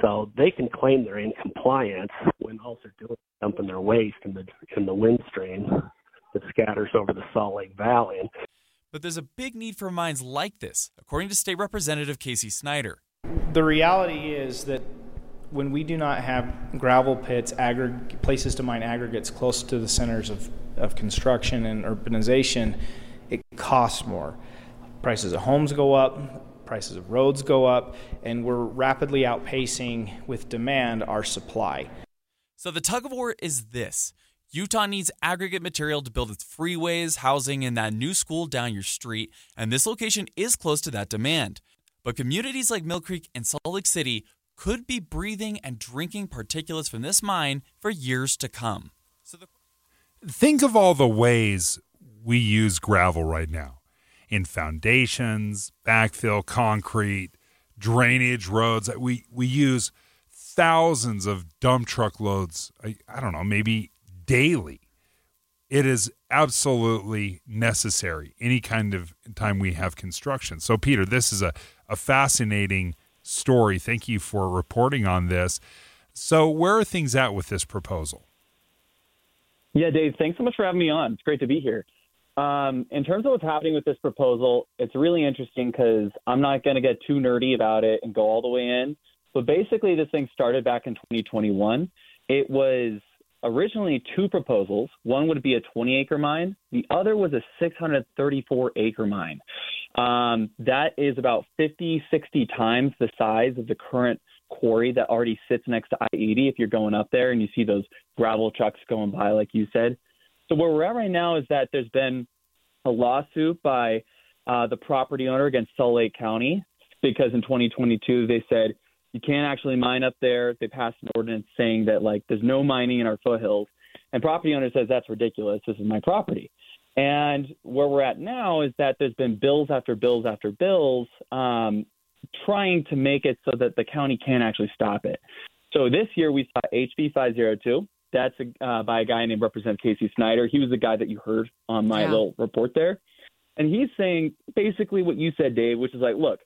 So they can claim they're in compliance when all they're doing is dumping their waste in the in the wind stream that scatters over the Salt Lake Valley. But there's a big need for mines like this, according to State Representative Casey Snider. The reality is that when we do not have gravel pits, places to mine aggregates close to the centers of, of construction and urbanization, it costs more. Prices of homes go up, prices of roads go up, and we're rapidly outpacing with demand our supply. So the tug of war is this Utah needs aggregate material to build its freeways, housing, and that new school down your street, and this location is close to that demand. But communities like Millcreek and Salt Lake City could be breathing and drinking particulates from this mine for years to come. So the- Think of all the ways we use gravel right now in foundations, backfill, concrete, drainage roads. We we use thousands of dump truck loads. I, I don't know, maybe daily. It is absolutely necessary any kind of time we have construction. So, Peter, this is a, a fascinating story. Thank you for reporting on this. So, where are things at with this proposal? Yeah, Dave, thanks so much for having me on. It's great to be here. Um, in terms of what's happening with this proposal, it's really interesting because I'm not going to get too nerdy about it and go all the way in. But basically, this thing started back in 2021. It was originally two proposals. One would be a 20 acre mine, the other was a 634 acre mine. Um, that is about 50, 60 times the size of the current quarry that already sits next to I 80 if you're going up there and you see those gravel trucks going by, like you said. So where we're at right now is that there's been a lawsuit by uh, the property owner against Salt Lake County because in 2022 they said you can't actually mine up there. They passed an ordinance saying that like there's no mining in our foothills, and property owner says that's ridiculous. This is my property. And where we're at now is that there's been bills after bills after bills um, trying to make it so that the county can't actually stop it. So this year we saw HB 502 that's a, uh, by a guy named Representative Casey Snider. He was the guy that you heard on my yeah. little report there. And he's saying basically what you said, Dave, which is like, look,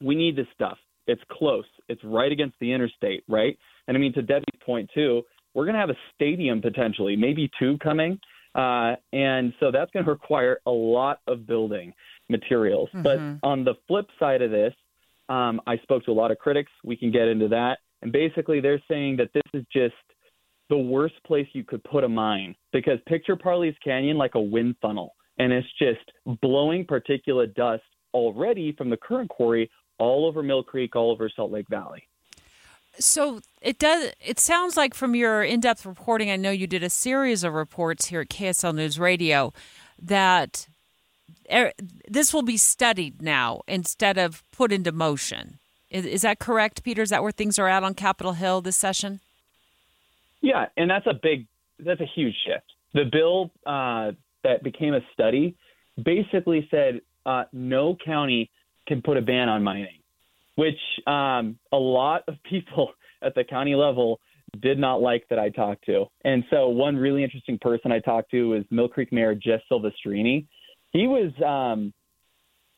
we need this stuff. It's close. It's right against the interstate, right? And I mean, to Debbie's point, too, we're going to have a stadium potentially, maybe two coming. Uh, and so that's going to require a lot of building materials. Mm-hmm. But on the flip side of this, um, I spoke to a lot of critics. We can get into that. And basically, they're saying that this is just the worst place you could put a mine because picture Parley's Canyon like a wind funnel, and it's just blowing particulate dust already from the current quarry all over Millcreek, all over Salt Lake Valley. So it does. It sounds like from your in-depth reporting, I know you did a series of reports here at KSL News Radio that er, this will be studied now instead of put into motion. Is, is that correct, Peter? Is that where things are at on Capitol Hill this session? Yeah, and that's a big, that's a huge shift. The bill uh, that became a study basically said uh, no county can put a ban on mining, which um, a lot of people at the county level did not like that I talked to. And so one really interesting person I talked to was Millcreek Mayor Jeff Silvestrini. He was, um,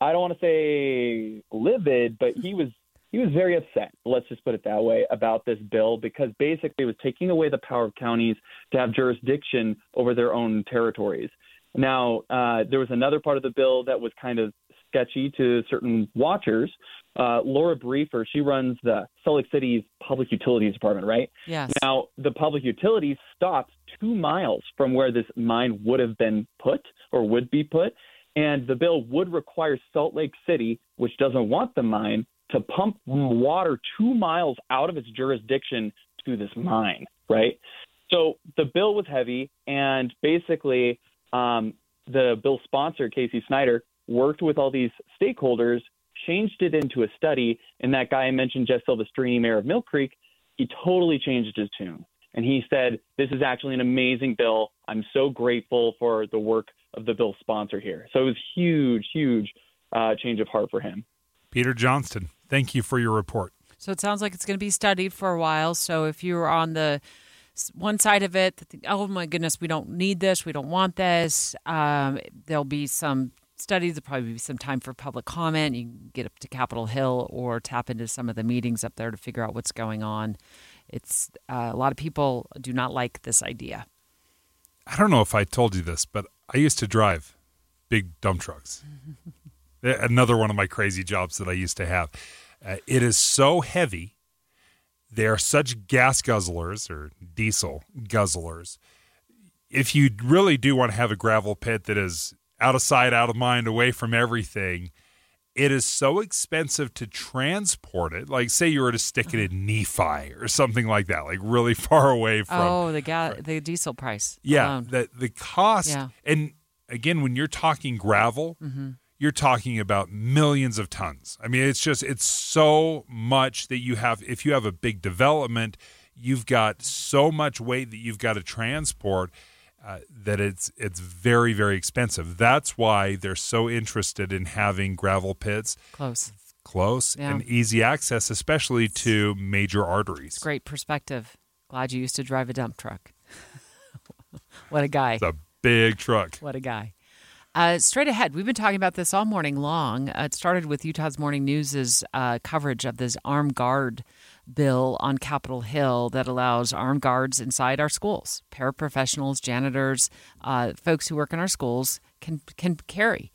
I don't want to say livid, but he was he was very upset, let's just put it that way, about this bill because basically it was taking away the power of counties to have jurisdiction over their own territories. Now, uh, there was another part of the bill that was kind of sketchy to certain watchers. Uh, Laura Briefer, she runs the Salt Lake City's Public Utilities Department, right? Yes. Now, the Public Utilities stopped two miles from where this mine would have been put or would be put, and the bill would require Salt Lake City, which doesn't want the mine, to pump water two miles out of its jurisdiction to this mine, right? So the bill was heavy, and basically, um, the bill sponsor, Casey Snider, worked with all these stakeholders, changed it into a study, and that guy I mentioned, Jeff Silvestrini, mayor of Millcreek, he totally changed his tune. And he said, This is actually an amazing bill. I'm so grateful for the work of the bill sponsor here. So it was huge, huge uh, change of heart for him. Peter Johnston, thank you for your report. So it sounds like it's going to be studied for a while. So if you're on the one side of it, oh my goodness, we don't need this, we don't want this, um, there'll be some studies. There'll probably be some time for public comment. You can get up to Capitol Hill or tap into some of the meetings up there to figure out what's going on. It's uh, a lot of people do not like this idea. I don't know if I told you this, but I used to drive big dump trucks. Another one of my crazy jobs that I used to have. Uh, it is so heavy. They are such gas guzzlers or diesel guzzlers. If you really do want to have a gravel pit that is out of sight, out of mind, away from everything, it is so expensive to transport it. Like, say you were to stick it in Nephi or something like that, like really far away from. Oh, the gas, the diesel price. Yeah, the the cost. Yeah. And again, when you're talking gravel, Mm-hmm. you're talking about millions of tons. I mean, it's just it's so much that you have. If you have a big development, you've got so much weight that you've got to transport. Uh, that it's it's very very expensive. That's why they're so interested in having gravel pits Close. close Yeah. and easy access, especially to major arteries. Great perspective. Glad you used to drive a dump truck. what a guy. It's a big truck. What a guy. Uh, straight ahead, we've been talking about this all morning long. Uh, it started with Utah's Morning News's uh, coverage of this armed guard bill on Capitol Hill that allows armed guards inside our schools. Paraprofessionals, janitors, uh, folks who work in our schools can can carry.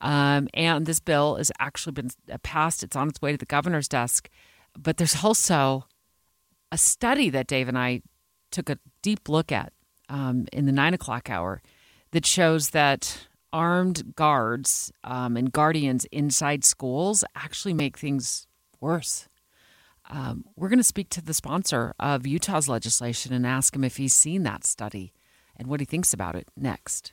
Um, and this bill has actually been passed. It's on its way to the governor's desk. But there's also a study that Dave and I took a deep look at um, in the nine o'clock hour that shows that armed guards um, and guardians inside schools actually make things worse. Um, we're going to speak to the sponsor of Utah's legislation and ask him if he's seen that study and what he thinks about it next.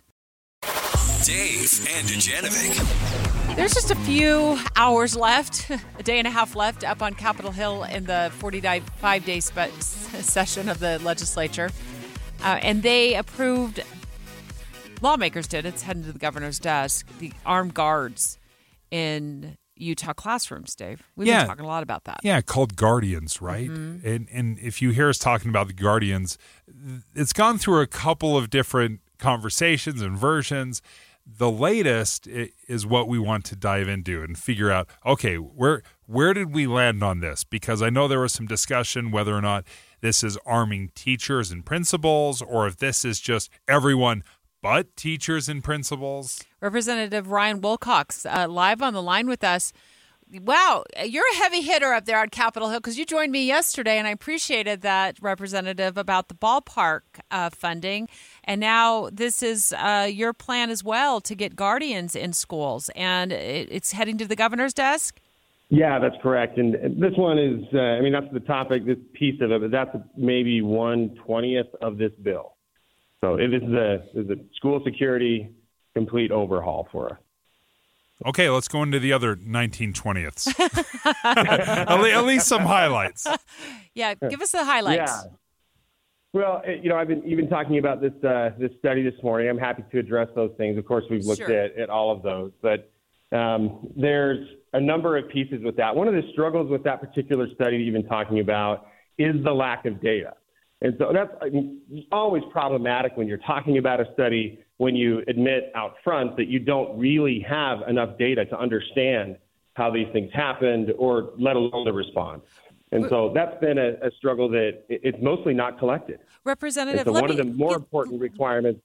Dave and Dujanovic. There's just a few hours left, a day and a half left up on Capitol Hill in the 45 day spe- session of the legislature. Uh, and they approved, lawmakers did, it's heading to the governor's desk, the armed guards in Utah classrooms, Dave. We've Yeah. been talking a lot about that. Yeah, called Guardians, right? Mhm. And and if you hear us talking about the Guardians, it's gone through a couple of different conversations and versions. The latest is what we want to dive into and figure out. Okay, where where did we land on this? Because I know there was some discussion whether or not this is arming teachers and principals, or if this is just everyone but teachers and principals. Representative Ryan Wilcox uh, live on the line with us. Wow, you're a heavy hitter up there on Capitol Hill because you joined me yesterday, and I appreciated that, Representative, about the ballpark uh, funding. And now this is uh, your plan as well to get guardians in schools, and it's heading to the governor's desk. Yeah, that's correct. And this one is, uh, I mean, that's the topic, this piece of it, but that's maybe one twentieth of this bill. So it is a, this is a school security complete overhaul for us. Okay, let's go into the other 1920ths. at, at least some highlights. Yeah, give us the highlights. Yeah. Well, eh, you know, I've been even talking about this uh, this study this morning. I'm happy to address those things. Of course, we've looked Sure. at, at all of those, but um, there's a number of pieces with that. One of the struggles with that particular study that you've been talking about is the lack of data. And so that's uh, always problematic when you're talking about a study when you admit out front that you don't really have enough data to understand how these things happened or let alone the response. And so that's been a, a struggle that it's mostly not collected. And Representative, so one of the more important requirements,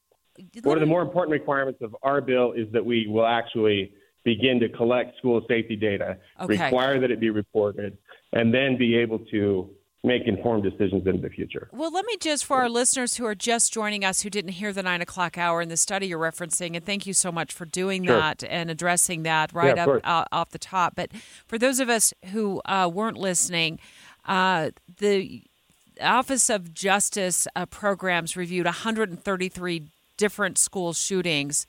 one of the more important requirements of our bill is that we will actually begin to collect school safety data, Okay. require that it be reported, and then be able to make informed decisions in the future. Well, let me just, for our listeners who are just joining us who didn't hear the nine o'clock hour in the study you're referencing, and thank you so much for doing Sure. that and addressing that right of up uh, off the top. But for those of us who uh, weren't listening, uh, the Office of Justice uh, programs reviewed 133 different school shootings.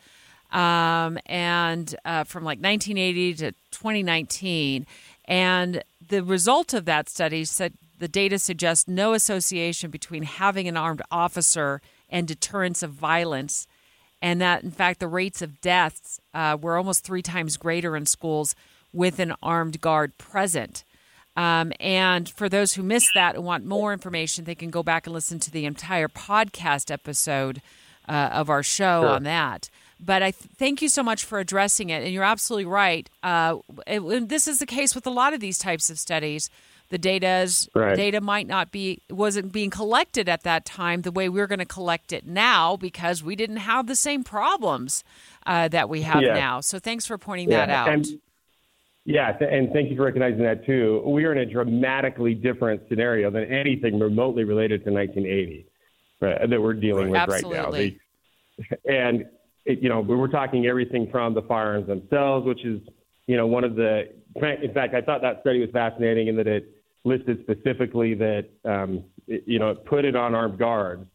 Um, and uh, from like 1980 to 2019. And the result of that study said the data suggests no association between having an armed officer and deterrence of violence. And that, in fact, the rates of deaths uh, were almost three times greater in schools with an armed guard present. Um, and for those who missed that and want more information, they can go back and listen to the entire podcast episode uh, of our show Sure. on that. But I th- thank you so much for addressing it. And you're absolutely right. Uh, it- this is the case with a lot of these types of studies. The data's Right. data might not be wasn't being collected at that time the way we're going to collect it now because we didn't have the same problems uh, that we have Yeah. now. So thanks for pointing that out. And, yeah, and thank you for recognizing that too. We are in a dramatically different scenario than anything remotely related to 1980 right, that we're dealing with right now. Absolutely. The- and it, you know, we were talking everything from the firearms themselves, which is you know one of the. In fact, I thought that study was fascinating in that it listed specifically that um, it, you know put it on armed guards,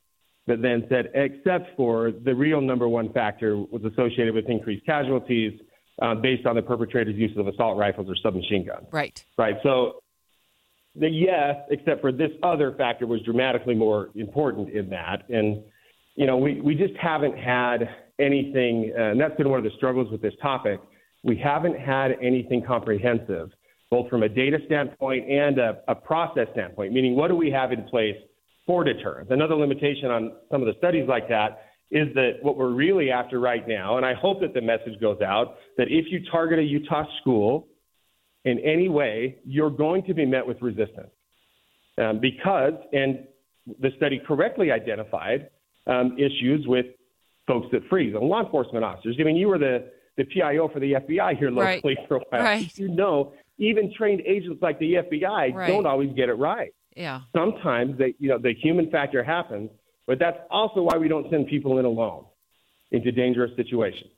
but then said except for the real number one factor was associated with increased casualties uh, based on the perpetrator's use of assault rifles or submachine guns. Right. Right. So the yes, except for this other factor was dramatically more important in that. And, you know, we, we just haven't had anything, uh, and that's been one of the struggles with this topic. We haven't had anything comprehensive, both from a data standpoint and a, a process standpoint, meaning what do we have in place for deterrence? Another limitation on some of the studies like that is that what we're really after right now, and I hope that the message goes out, that if you target a Utah school, in any way, you're going to be met with resistance. Um, because, and the study correctly identified um, issues with folks that freeze and law enforcement officers. I mean, you were the, the PIO for the FBI here Right. locally for a while. Right. You know, even trained agents like the FBI Right. don't always get it right. Yeah. Sometimes they, you know, the human factor happens, but that's also why we don't send people in alone into dangerous situations.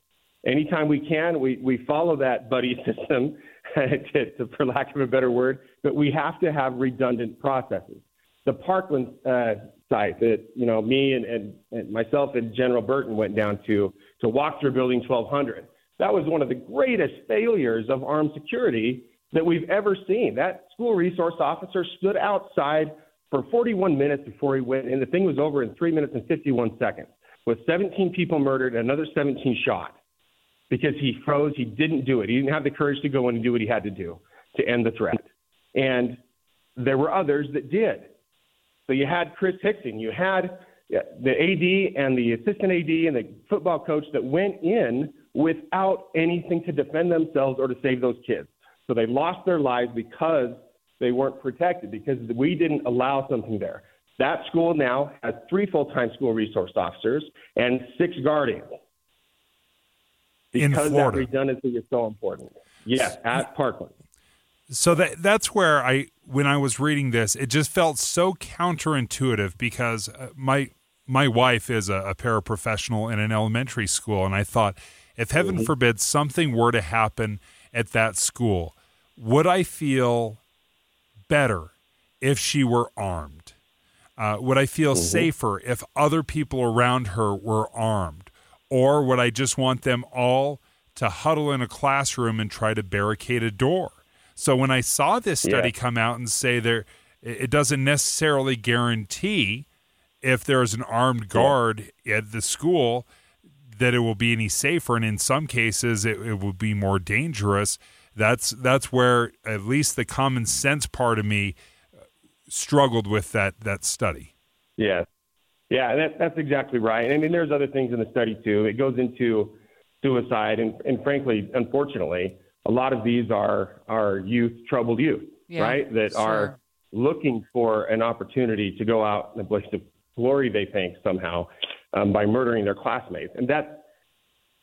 Anytime we can, we, we follow that buddy system, to, to, for lack of a better word, but we have to have redundant processes. The Parkland uh, site that you know me and, and, and myself and General Burton went down to to walk through Building 1200. That was one of the greatest failures of armed security that we've ever seen. That school resource officer stood outside for 41 minutes before he went, and the thing was over in three minutes and 51 seconds, with 17 people murdered and another 17 shot because he froze. He didn't do it. He didn't have the courage to go in and do what he had to do to end the threat. And there were others that did. So you had Chris Hixon, you had the AD and the assistant AD and the football coach that went in without anything to defend themselves or to save those kids. So they lost their lives because they weren't protected, because we didn't allow something there. That school now has three full time school resource officers and six guardians In because that redundancy is so important. Yes, at Parkland. So that that's where I when I was reading this, it just felt so counterintuitive because uh, my my wife is a, a paraprofessional in an elementary school, and I thought, if heaven forbid something were to happen at that school, would I feel better if she were armed? Uh, would I feel safer if other people around her were armed? Or would I just want them all to huddle in a classroom and try to barricade a door? So when I saw this study Yeah. come out and say there, it doesn't necessarily guarantee if there's an armed guard at the school that it will be any safer, and in some cases it, it will be more dangerous. That's that's where at least the common sense part of me uh, struggled with that that study. Yeah, yeah, that, that's exactly right. I mean, there's other things in the study too. It goes into suicide, and, and frankly, unfortunately, a lot of these are are youth, troubled youth, Yeah, right? That sure. are looking for an opportunity to go out in a blaze of glory, they think somehow, um, by murdering their classmates, and that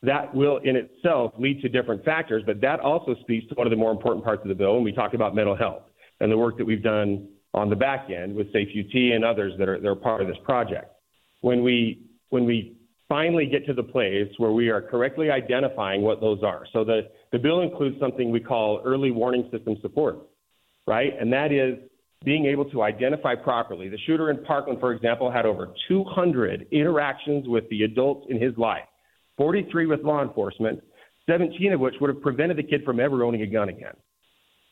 that will in itself lead to different factors, but that also speaks to one of the more important parts of the bill when we talk about mental health and the work that we've done on the back end with Safe UT and others that are, that are part of this project. When we, when we finally get to the place where we are correctly identifying what those are. So the, the bill includes something we call early warning system support, right? And that is being able to identify properly. The shooter in Parkland, for example, had over 200 interactions with the adults in his life, 43 with law enforcement, 17 of which would have prevented the kid from ever owning a gun again,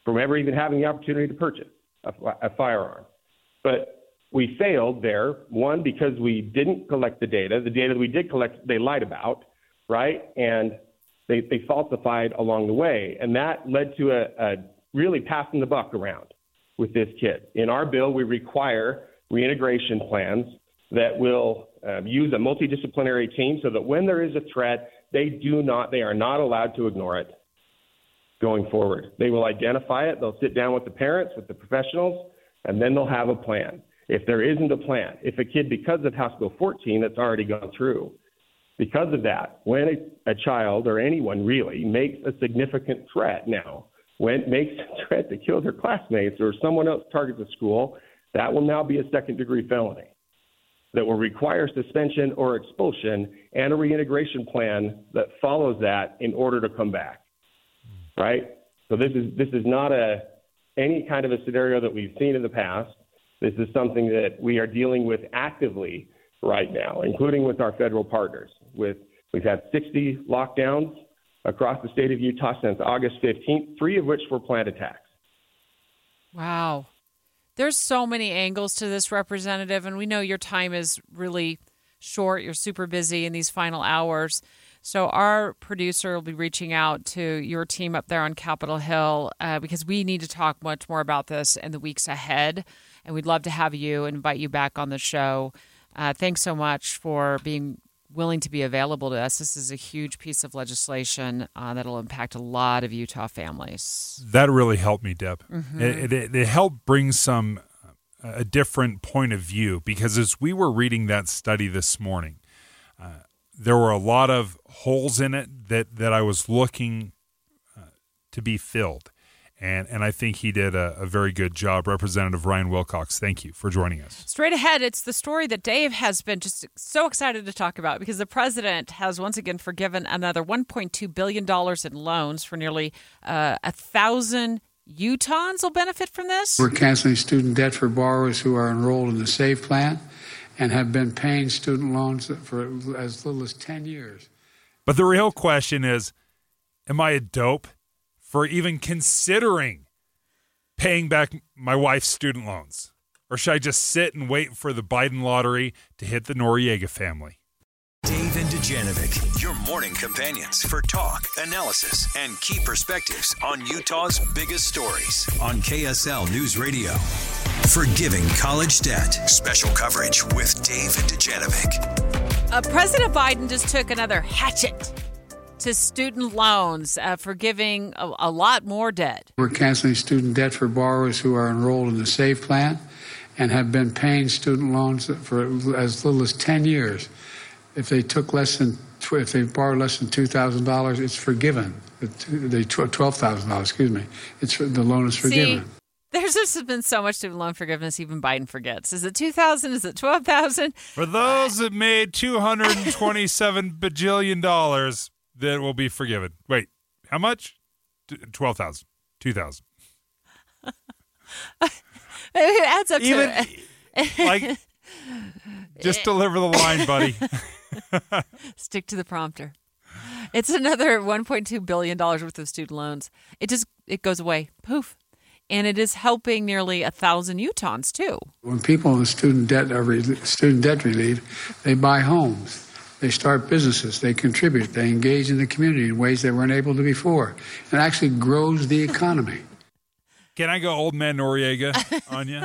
from ever even having the opportunity to purchase a, a firearm. But we failed there, one, because we didn't collect the data. The data that we did collect, they lied about, right? And they, they falsified along the way. And that led to a, a really passing the buck around with this kid. In our bill, we require reintegration plans that will um, use a multidisciplinary team so that when there is a threat, they do not, they are not allowed to ignore it going forward. They will identify it. They'll sit down with the parents, with the professionals, and then they'll have a plan. If there isn't a plan, if a kid, because of House Bill 14 that's already gone through, because of that, when a, a child or anyone really makes a significant threat now, when makes a threat to kill their classmates or someone else targets a school, that will now be a second degree felony that will require suspension or expulsion and a reintegration plan that follows that in order to come back. Right? So this is this is not a any kind of a scenario that we've seen in the past. This is something that we are dealing with actively right now, including with our federal partners. With we've had 60 lockdowns across the state of Utah since August 15th, three of which were plant attacks. Wow. There's so many angles to this representative, and we know your time is really short. You're super busy in these final hours. So, our producer will be reaching out to your team up there on Capitol Hill uh, because we need to talk much more about this in the weeks ahead. And we'd love to have you invite you back on the show. Uh, thanks so much for being willing to be available to us. This is a huge piece of legislation uh, that'll impact a lot of Utah families. That really helped me, Deb. Mhm. It, it, it helped bring some uh, a different point of view because as we were reading that study this morning, uh, there were a lot of holes in it that that I was looking uh, to be filled. And, and I think he did a, a very good job. Representative Ryan Wilcox, thank you for joining us. Straight ahead, it's the story that Dave has been just so excited to talk about because the president has once again forgiven another $1.2 billion in loans for nearly uh, a thousand Utahns will benefit from this. We're canceling student debt for borrowers who are enrolled in the SAVE plan and have been paying student loans for as little as 10 years. But the real question is Am I a dope for even considering paying back my wife's student loans? Or should I just sit and wait for the Biden lottery to hit the Noriega family? Dave and Dujanovic, your morning companions for talk, analysis, and key perspectives on Utah's biggest stories on KSL News Radio. Forgiving college debt. Special coverage with Dave and Dujanovic. Uh, President Biden just took another hatchet to student loans, uh, forgiving a, a lot more debt. We're canceling student debt for borrowers who are enrolled in the SAVE plan and have been paying student loans for as little as 10 years. If they took less than, if they borrowed less than $2,000, it's forgiven. The $12,000, excuse me. It's the loan is forgiven. See, there's just been so much student loan forgiveness, even Biden forgets. Is it 2000 Is it 12000 For those that made 227 bajillion dollars, that will be forgiven. Wait, how much? T- 12000 2000 It adds up Even- to like, Just deliver the line, buddy. Stick to the prompter. It's another 1.2 billion dollars worth of student loans. It just it goes away, poof, and it is helping nearly a thousand Utahns too. When people in student debt are re- student debt relief, they buy homes, they start businesses, they contribute, they engage in the community in ways they weren't able to before. It actually grows the economy. Can I go old man Noriega on you?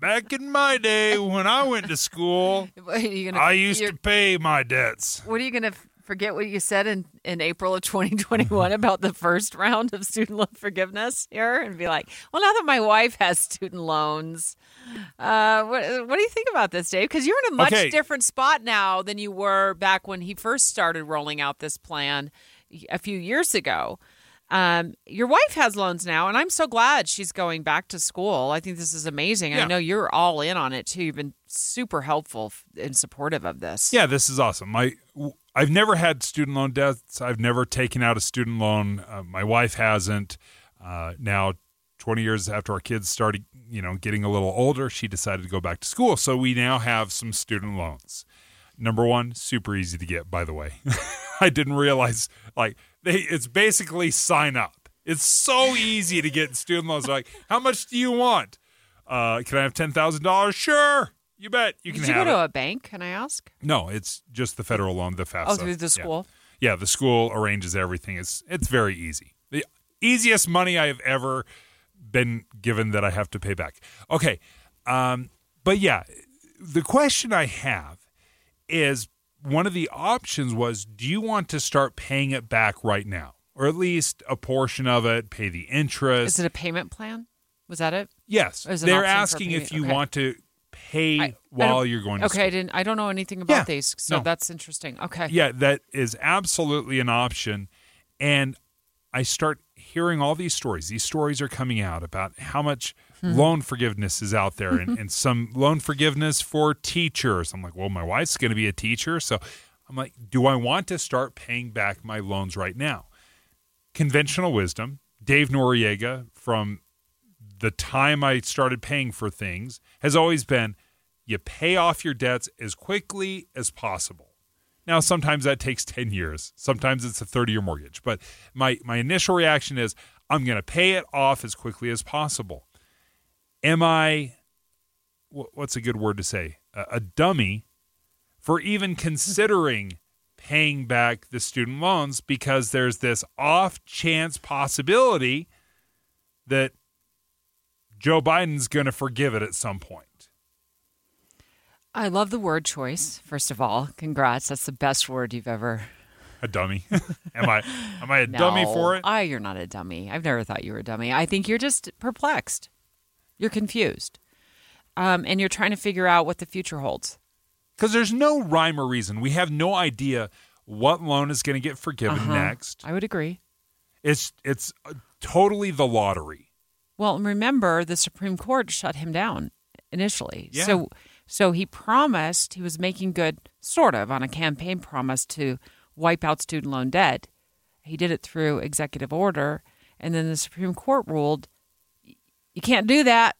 Back in my day when I went to school, What are you gonna- I used to pay my debts. What are you going to forget what you said in, in April of 2021 about the first round of student loan forgiveness here and be like, well, now that my wife has student loans, uh, what, what do you think about this, Dave? Because you're in a much Okay. different spot now than you were back when he first started rolling out this plan a few years ago. Um, your wife has loans now, and I'm so glad she's going back to school. I think this is amazing. I know you're all in on it too. You've been super helpful and supportive of this. Yeah, this is awesome. My I've never had student loan debts. I've never taken out a student loan. Uh, my wife hasn't. Uh, now, 20 years after our kids started, you know, getting a little older, she decided to go back to school. So we now have some student loans. Number one, super easy to get. By the way, I didn't realize like they. It's basically sign up. It's so easy to get student loans. Like, how much do you want? Uh, can I have ten thousand dollars? Sure, you bet. You can Did you have go it. to a bank? Can I ask? No, it's just the federal loan, the FAFSA. Oh, through the Yeah. school? Yeah, the school arranges everything. It's it's very easy. The easiest money I have ever been given that I have to pay back. Okay, um, but yeah, the question I have is one of the options was, do you want to start paying it back right now, or at least a portion of it, pay the interest? Is it a payment plan? Was that it? Yes, Or it an they're option for asking if payment? you Okay. want to pay I while don't- you're going to okay, school. I didn't. I don't know anything about Yeah, these, so no. that's interesting. Okay. Yeah, that is absolutely an option. And I start hearing all these stories. These stories are coming out about how much Hmm. loan forgiveness is out there and, and some loan forgiveness for teachers. I'm like, well, my wife's going to be a teacher. So I'm like, do I want to start paying back my loans right now? Conventional wisdom, Dave Noriega from the time I started paying for things has always been you pay off your debts as quickly as possible. Now, sometimes that takes 10 years. Sometimes it's a 30 year mortgage. But my, my initial reaction is I'm going to pay it off as quickly as possible. Am I, what's a good word to say? A, a dummy for even considering paying back the student loans because there's this off chance possibility that Joe Biden's going to forgive it at some point. I love the word choice. First of all, congrats. That's the best word you've ever. A dummy? am I? Am I a dummy for it? I, you're not a dummy. I've never thought you were a dummy. I think you're just perplexed. You're confused, um, and you're trying to figure out what the future holds. Because there's no rhyme or reason. We have no idea what loan is going to get forgiven Uh-huh. next. I would agree. It's it's uh, totally the lottery. Well, remember the Supreme Court shut him down initially. Yeah. So so he promised he was making good sort of on a campaign promise to wipe out student loan debt. He did it through executive order and then the Supreme Court ruled you can't do that.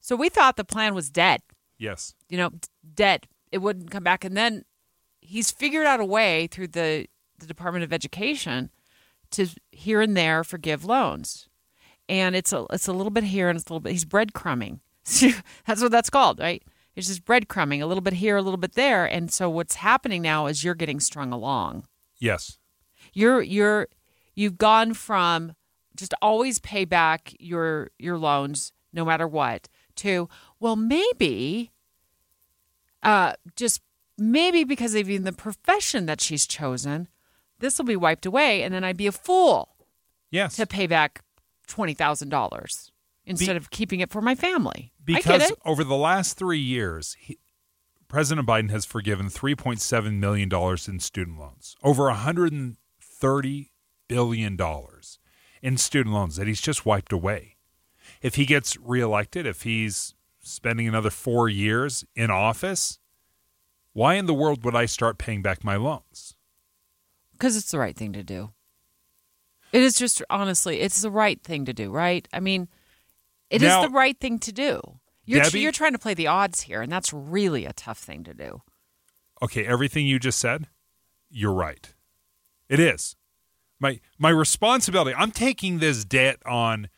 So we thought the plan was dead. Yes. You know, d- dead. It wouldn't come back and then he's figured out a way through the the Department of Education to here and there forgive loans and it's a it's a little bit here and it's a little bit he's breadcrumbing. that's what that's called, right? It's just breadcrumbing, a little bit here, a little bit there, and so what's happening now is you're getting strung along. Yes. You're you're you've gone from just always pay back your your loans no matter what to well maybe uh just maybe because of even the profession that she's chosen this will be wiped away and then I'd be a fool yes to pay back $20,000 instead of keeping it for my family. Because over the last three years, he, President Biden has forgiven $3.7 million in student loans, over $130 billion in student loans that he's just wiped away. If he gets reelected, if he's spending another four years in office, why in the world would I start paying back my loans? Because it's the right thing to do. It is just honestly, it's the right thing to do, right? I mean, it is Now- the right thing to do. You're Debbie? you're trying to play the odds here, and that's really a tough thing to do. okay, everything you just said, you're right. It is. My my responsibility. I'm taking this debt on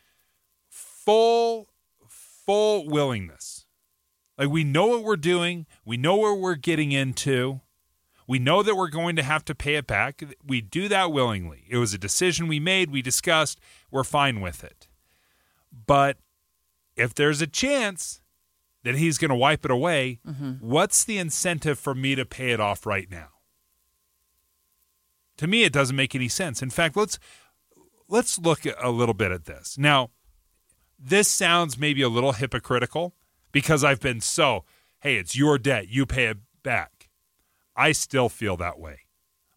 full full willingness. Like we know what we're doing, we know where we're getting into. We know that we're going to have to pay it back. We do that willingly. It was a decision we made, we discussed, we're fine with it. But if there's a chance that he's going to wipe it away, Mhm. what's the incentive for me to pay it off right now? To me, it doesn't make any sense. In fact, let's let's look a little bit at this. Now, this sounds maybe a little hypocritical because I've been so, hey, it's your debt, you pay it back. I still feel that way.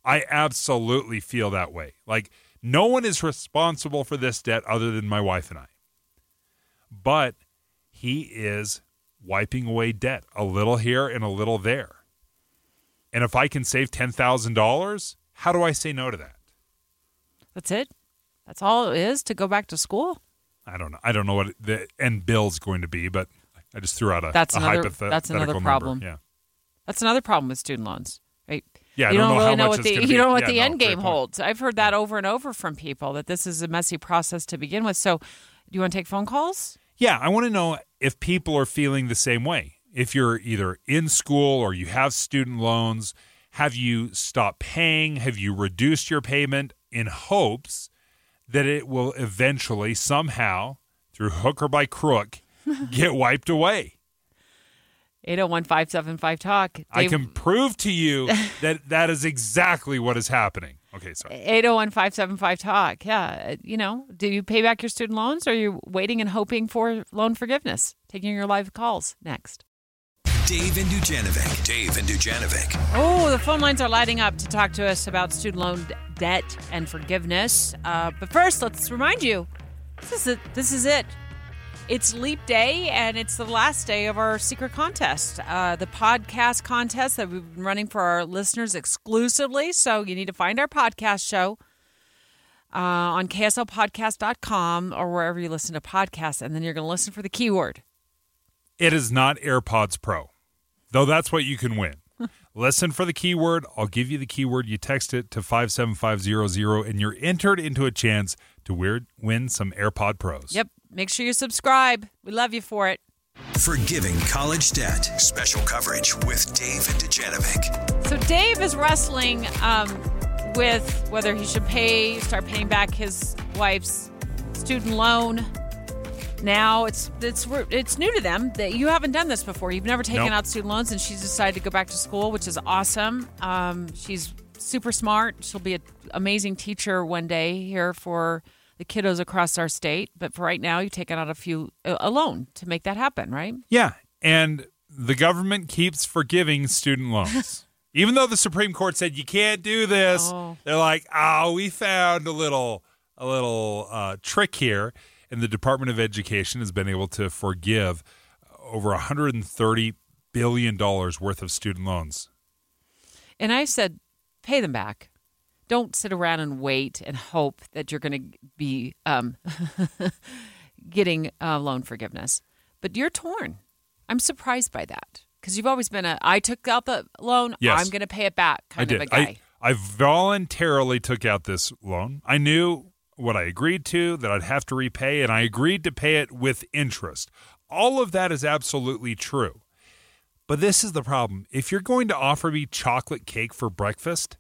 I absolutely feel that way. Like no one is responsible for this debt other than my wife and I. But he is wiping away debt a little here and a little there. And if I can save $10,000, how do I say no to that? That's it. That's all it is to go back to school. I don't know. I don't know what the end bill is going to be, but I just threw out a, that's a another, hypothet- That's another problem. Number. Yeah. That's another problem with student loans, right? Yeah, you don't, don't, know really know what the you you don't know what yeah, the no, end game holds. I've heard that over and over from people that this is a messy process to begin with. So, do you want to take phone calls? Yeah, I want to know if people are feeling the same way. If you're either in school or you have student loans, have you stopped paying? Have you reduced your payment in hopes that it will eventually, somehow, through hook or by crook, get wiped away? 801 575 Talk. I can prove to you that that is exactly what is happening. Okay, sorry. 801 575 Talk. Yeah. You know, do you pay back your student loans or are you waiting and hoping for loan forgiveness? Taking your live calls next. Dave and Dujanovic. Dave and Dujanovic. Oh, the phone lines are lighting up to talk to us about student loan debt and forgiveness. Uh, but first, let's remind you this is it. This is it. It's Leap Day, and it's the last day of our secret contest, uh, the podcast contest that we've been running for our listeners exclusively. So you need to find our podcast show uh, on kslpodcast.com or wherever you listen to podcasts, and then you're going to listen for the keyword. It is not AirPods Pro, though that's what you can win. Listen for the keyword. I'll give you the keyword. You text it to 57500, and you're entered into a chance to weird, win some AirPod Pros. Yep. Make sure you subscribe. We love you for it. Forgiving college debt. Special coverage with Dave and Dujanovic. So Dave is wrestling um, with whether he should pay, start paying back his wife's student loan. Now it's it's it's new to them that you haven't done this before. You've never taken Nope. out student loans, and she's decided to go back to school, which is awesome. Um, she's super smart. She'll be an amazing teacher one day here for the kiddos across our state. But for right now, you've taken out a few a a loan to make that happen, right? Yeah. And the government keeps forgiving student loans. Even though the Supreme Court said you can't do this, Oh. they're like, oh, we found a little a little uh, trick here. And the Department of Education has been able to forgive over 130 billion dollars worth of student loans. And I said, pay them back. Don't sit around and wait and hope that you're going to be um, getting uh, loan forgiveness. But you're torn. I'm surprised by that because you've always been a I took out the loan, Yes. I'm going to pay it back kind I of did. a guy. I, I voluntarily took out this loan. I knew what I agreed to, that I'd have to repay, and I agreed to pay it with interest. All of that is absolutely true. But this is the problem. If you're going to offer me chocolate cake for breakfast,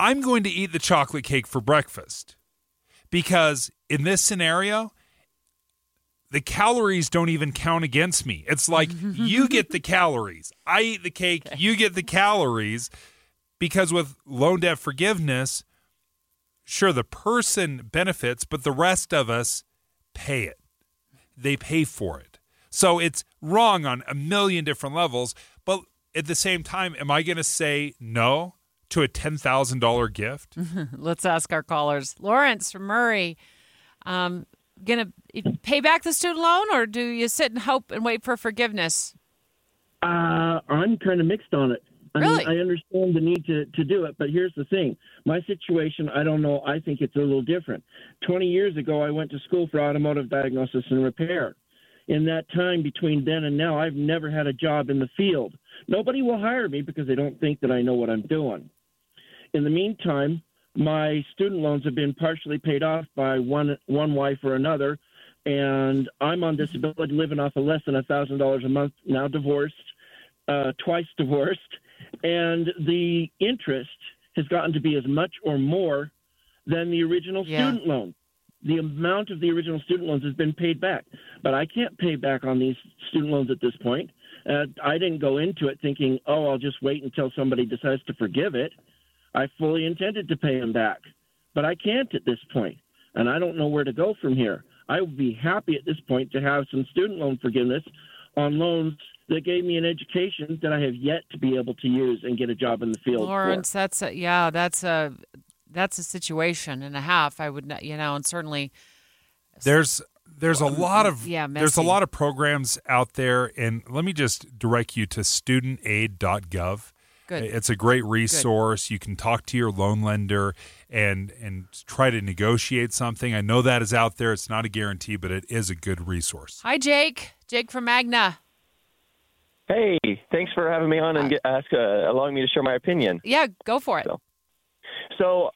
I'm going to eat the chocolate cake for breakfast. Because in this scenario, the calories don't even count against me. It's like you get the calories, I eat the cake, you get the calories. Because with loan debt forgiveness, sure, the person benefits, but the rest of us pay it. They pay for it. So it's wrong on a million different levels. But at the same time, am I going to say no to a $10,000 gift? Let's ask our callers. Lawrence from Murray, um, going to pay back the student loan or do you sit and hope and wait for forgiveness? Uh, I'm kind of mixed on it. I Really? mean, I understand the need to, to do it, but here's the thing. My situation, I don't know, I think it's a little different. 20 years ago, I went to school for automotive diagnosis and repair. In that time between then and now, I've never had a job in the field. Nobody will hire me because they don't think that I know what I'm doing. In the meantime, my student loans have been partially paid off by one one wife or another, and I'm on disability, living off of less than a thousand dollars a month. Now divorced, uh, twice divorced, and the interest has gotten to be as much or more than the original Yeah. student loan. The amount of the original student loans has been paid back, but I can't pay back on these student loans at this point. Uh, I didn't go into it thinking, oh, I'll just wait until somebody decides to forgive it. I fully intended to pay him back, but I can't at this point, and I don't know where to go from here. I would be happy at this point to have some student loan forgiveness on loans that gave me an education that I have yet to be able to use and get a job in the field. Lawrence, that's a, yeah, that's a that's a situation and a half. I would, not- you know, and certainly There's there's a lot of yeah, there's a lot of programs out there, and let me just direct you to studentaid.gov. Good. It's a great resource. You can talk to your loan lender and and try to negotiate something. I know that is out there. It's not a guarantee, but it is a good resource. Hi, Jake. Jake from Magna. Hey, thanks for having me on and get, ask, uh, allowing me to share my opinion. Yeah, go for it. So,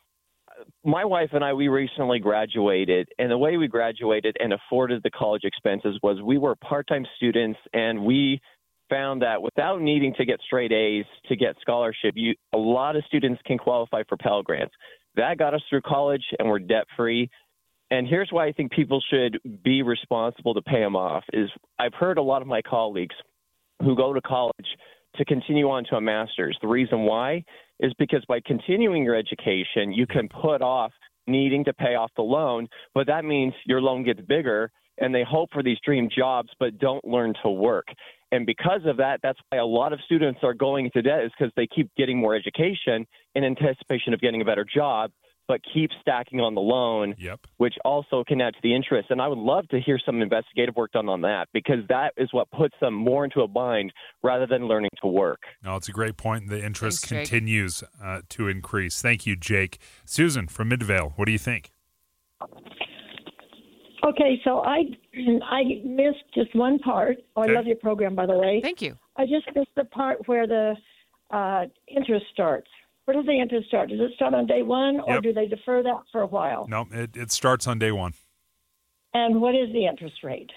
my wife and I, we recently graduated, and the way we graduated and afforded the college expenses was we were part time students, and we found that without needing to get straight A's to get scholarship, you a lot of students can qualify for Pell Grants. That got us through college, and we're debt free. And here's why I think people should be responsible to pay them off. Is I've heard a lot of my colleagues who go to college to continue on to a master's. The reason why is because by continuing your education, you can put off needing to pay off the loan, but that means your loan gets bigger and they hope for these dream jobs but don't learn to work. And because of that, that's why a lot of students are going into debt is because they keep getting more education in anticipation of getting a better job, but keep stacking on the loan, yep. which also can add to the interest. And I would love to hear some investigative work done on that because that is what puts them more into a bind rather than learning to work. No, it's a great point. The interest Thanks, continues uh, to increase. Thank you, Jake. Susan from Midvale, what do you think? Okay, so I I missed just one part. Oh, I Okay. love your program, by the way. Thank you. I just missed the part where the uh, interest starts. Where does the interest start? Does it start on day one, or Yep. do they defer that for a while? No, it, it starts on day one. And what is the interest rate?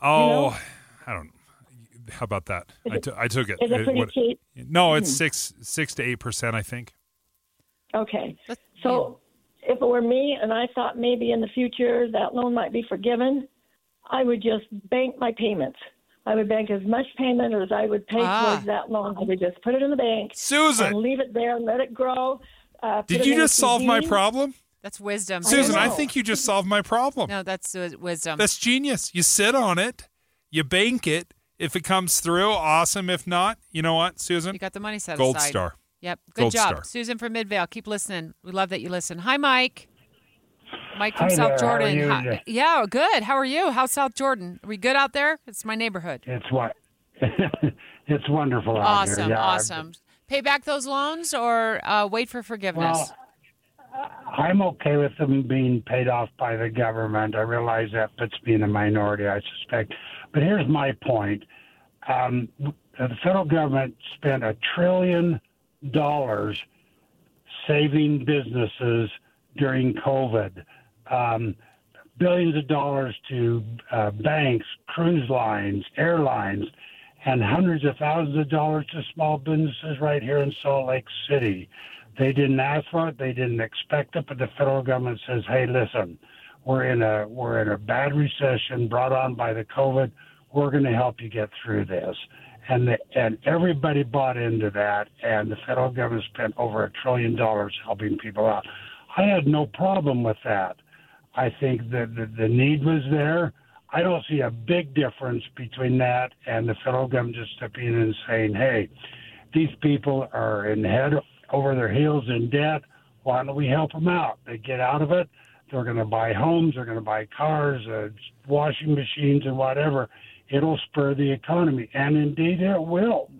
Oh, I don't. How about that? Is I it- took- I took it. is it It- pretty what- cheap? No, it's Hmm. six six to eight percent. I think. Okay. So if it were me and I thought maybe in the future that loan might be forgiven, I would just bank my payments. I would bank as much payment as I would pay Ah. towards that loan. I would just put it in the bank. Susan! And leave it there and let it grow. Uh, Did it you just solve my problem, That's wisdom. Susan? I think you just solved my problem. No, that's uh, wisdom. That's genius. You sit on it, you bank it. If it comes through, awesome. If not, you know what, Susan? You got the money set Gold aside. Gold star. Yep. Good Gold job. star. Susan from Midvale. Keep listening. We love that you listen. Hi, Mike. Mike from Hi South there. How are Jordan. you Hi- yeah, good. How are you? How's South Jordan? Are we good out there? It's my neighborhood. It's what it's wonderful out Awesome. here. Yeah, awesome. Pay back those loans or uh, wait for forgiveness? Well, I'm okay with them being paid off by the government. I realize that puts me in a minority, I suspect. But here's my point: um, the federal government spent a trillion dollars saving businesses during COVID. Um, billions of dollars to uh, banks, cruise lines, airlines, and hundreds of thousands of dollars to small businesses right here in Salt Lake City. They didn't ask for it, they didn't expect it, but the federal government says, "Hey, listen, we're in a we're in a bad recession brought on by the COVID. We're going to help you get through this." And the, and everybody bought into that, and the federal government spent over a trillion dollars helping people out. I had no problem with that. I think that the, the need was there. I don't see a big difference between that and the federal government just stepping in and saying, "Hey, these people are in head over their heels in debt. Why don't we help them out? They get out of it. They're going to buy homes. They're going to buy cars, uh, washing machines, and whatever. It'll spur the economy, and indeed it will."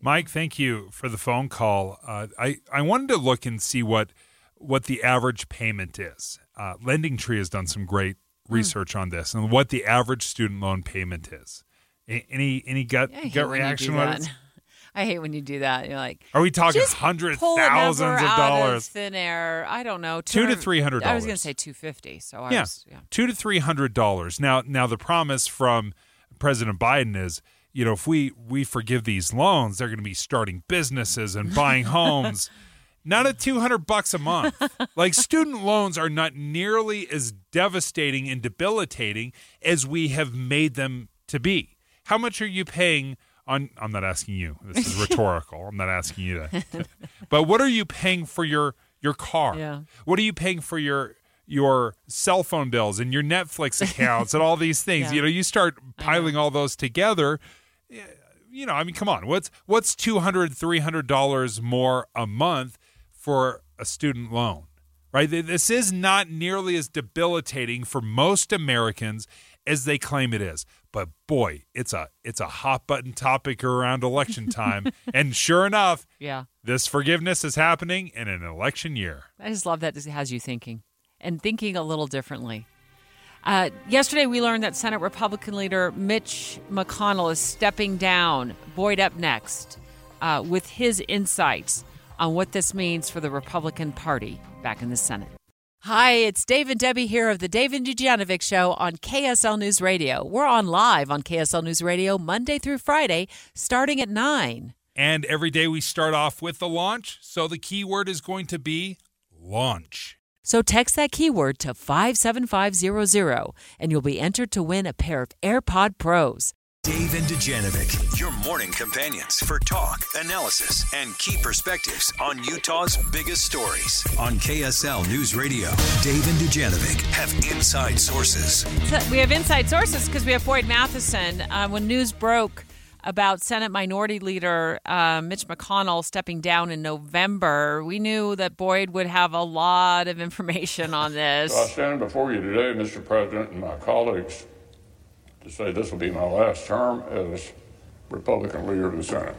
Mike, thank you for the phone call. Uh, I I wanted to look and see what what the average payment is. Uh, Lending Tree has done some great Hmm. research on this and what the average student loan payment is. A- Any any gut gut reaction? on it? I hate when you do that. You're like, Are we talking hundreds, pull thousands of out dollars? thin air. I don't know. Two to 200 three hundred I was going to say two fifty. So I yeah, was, yeah. two to three hundred dollars. Now, now the promise from President Biden is, you know, if we we forgive these loans, they're going to be starting businesses and buying homes. Not at two hundred bucks a month. like student loans are not nearly as devastating and debilitating as we have made them to be. How much are you paying on I'm not asking you. This is rhetorical. I'm not asking you to. but what are you paying for your your car? Yeah. What are you paying for your your cell phone bills and your Netflix accounts and all these things? Yeah. You know, you start piling all those together. eh, You know, I mean, come on. What's what's 200 300 dollars more a month for a student loan? Right? This is not nearly as debilitating for most Americans as they claim it is. But boy, it's a it's a hot button topic around election time. and sure enough, Yeah. this forgiveness is happening in an election year. I just love that it has you thinking and thinking a little differently. Uh, yesterday, we learned that Senate Republican leader Mitch McConnell is stepping down. Boyd up next uh, with his insights on what this means for the Republican Party back in the Senate. Hi, it's Dave and Debbie here of the Dave and Dujanovic Show on KSL News Radio. We're on live on KSL News Radio Monday through Friday, starting at 9. And every day we start off with the launch. So the keyword is going to be launch. So text that keyword to 57500 and you'll be entered to win a pair of AirPod Pros. Dave and Dujanovic, your morning companions for talk, analysis, and key perspectives on Utah's biggest stories. On KSL News Radio, Dave and Dujanovic have inside sources. So we have inside sources because we have Boyd Matheson. Uh, when news broke about Senate Minority Leader uh, Mitch McConnell stepping down in November, we knew that Boyd would have a lot of information on this. So I stand before you today, Mr. President, and my colleagues, to say this will be my last term as Republican leader of the Senate.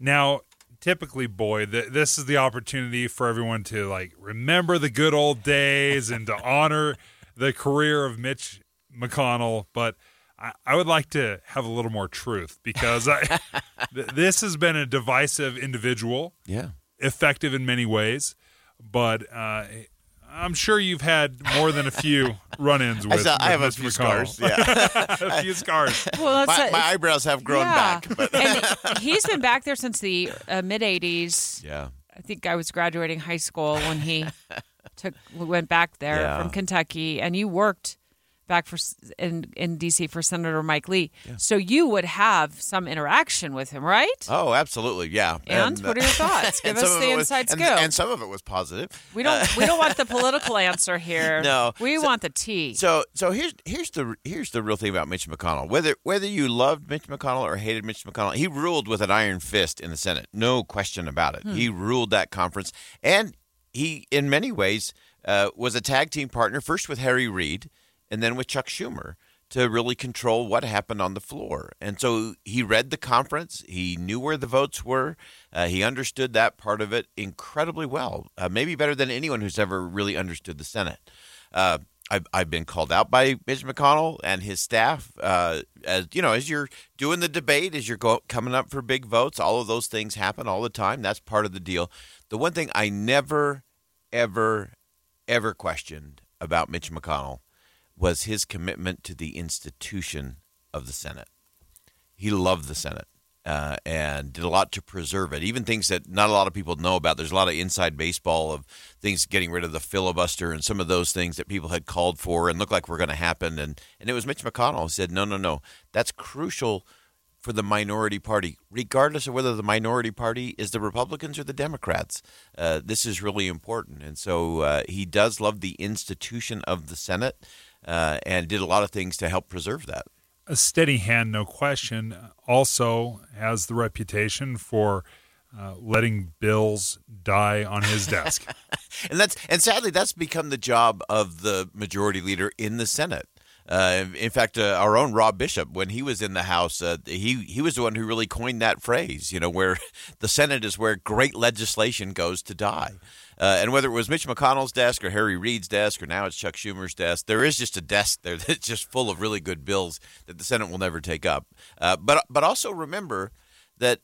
Now, typically, boy, th- this is the opportunity for everyone to like remember the good old days and to honor the career of Mitch McConnell. But I, I would like to have a little more truth because I, th- this has been a divisive individual. Yeah. effective in many ways, but uh, I'm sure you've had more than a few run-ins I with. saw- I have a few McConnell. scars, yeah. a few scars. Well, that's my, a- my eyebrows have grown Yeah. back. But and he's been back there since the uh, mid 80s. yeah. I think I was graduating high school when he took went back there Yeah. from Kentucky, and you worked back for in in DC for Senator Mike Lee. So you would have some interaction with him, right? Oh, absolutely. Yeah. And what are your thoughts? Give us the it was- inside and, scoop. And some of it was positive. We don't we don't want the political answer here. No. we So- want the tea. So so here's here's the here's the real thing about Mitch McConnell. Whether whether you loved Mitch McConnell or hated Mitch McConnell, he ruled with an iron fist in the Senate. No question about it. Hmm. He ruled that conference, and he in many ways uh, was a tag team partner first with Harry Reid and then with Chuck Schumer to really control what happened on the floor. And so he read the conference. He knew where the votes were. Uh, he understood that part of it incredibly well, uh, maybe better than anyone who's ever really understood the Senate. Uh, I've, been called out by Mitch McConnell and his staff. Uh, as you know, as you're doing the debate, as you're go, coming up for big votes, all of those things happen all the time. That's part of the deal. The one thing I never, ever, ever questioned about Mitch McConnell was his commitment to the institution of the Senate. He loved the Senate uh, and did a lot to preserve it. Even things that not a lot of people know about. There's a lot of inside baseball of things getting rid of the filibuster and some of those things that people had called for and looked like were going to happen. And and it was Mitch McConnell who said, no, no, no, that's crucial for the minority party, regardless of whether the minority party is the Republicans or the Democrats. Uh, this is really important. And so uh, he does love the institution of the Senate uh, and did a lot of things to help preserve that. a steady hand, no question, also has the reputation for uh, letting bills die on his desk. and that's and sadly that's become the job of the majority leader in the Senate. Uh, in fact, uh, our own Rob Bishop, when he was in the House, uh, he he was the one who really coined that phrase. You know, where the Senate is where great legislation goes to die. Uh, and whether it was Mitch McConnell's desk or Harry Reid's desk or now it's Chuck Schumer's desk, there is just a desk there that's just full of really good bills that the Senate will never take up. Uh, but but also remember that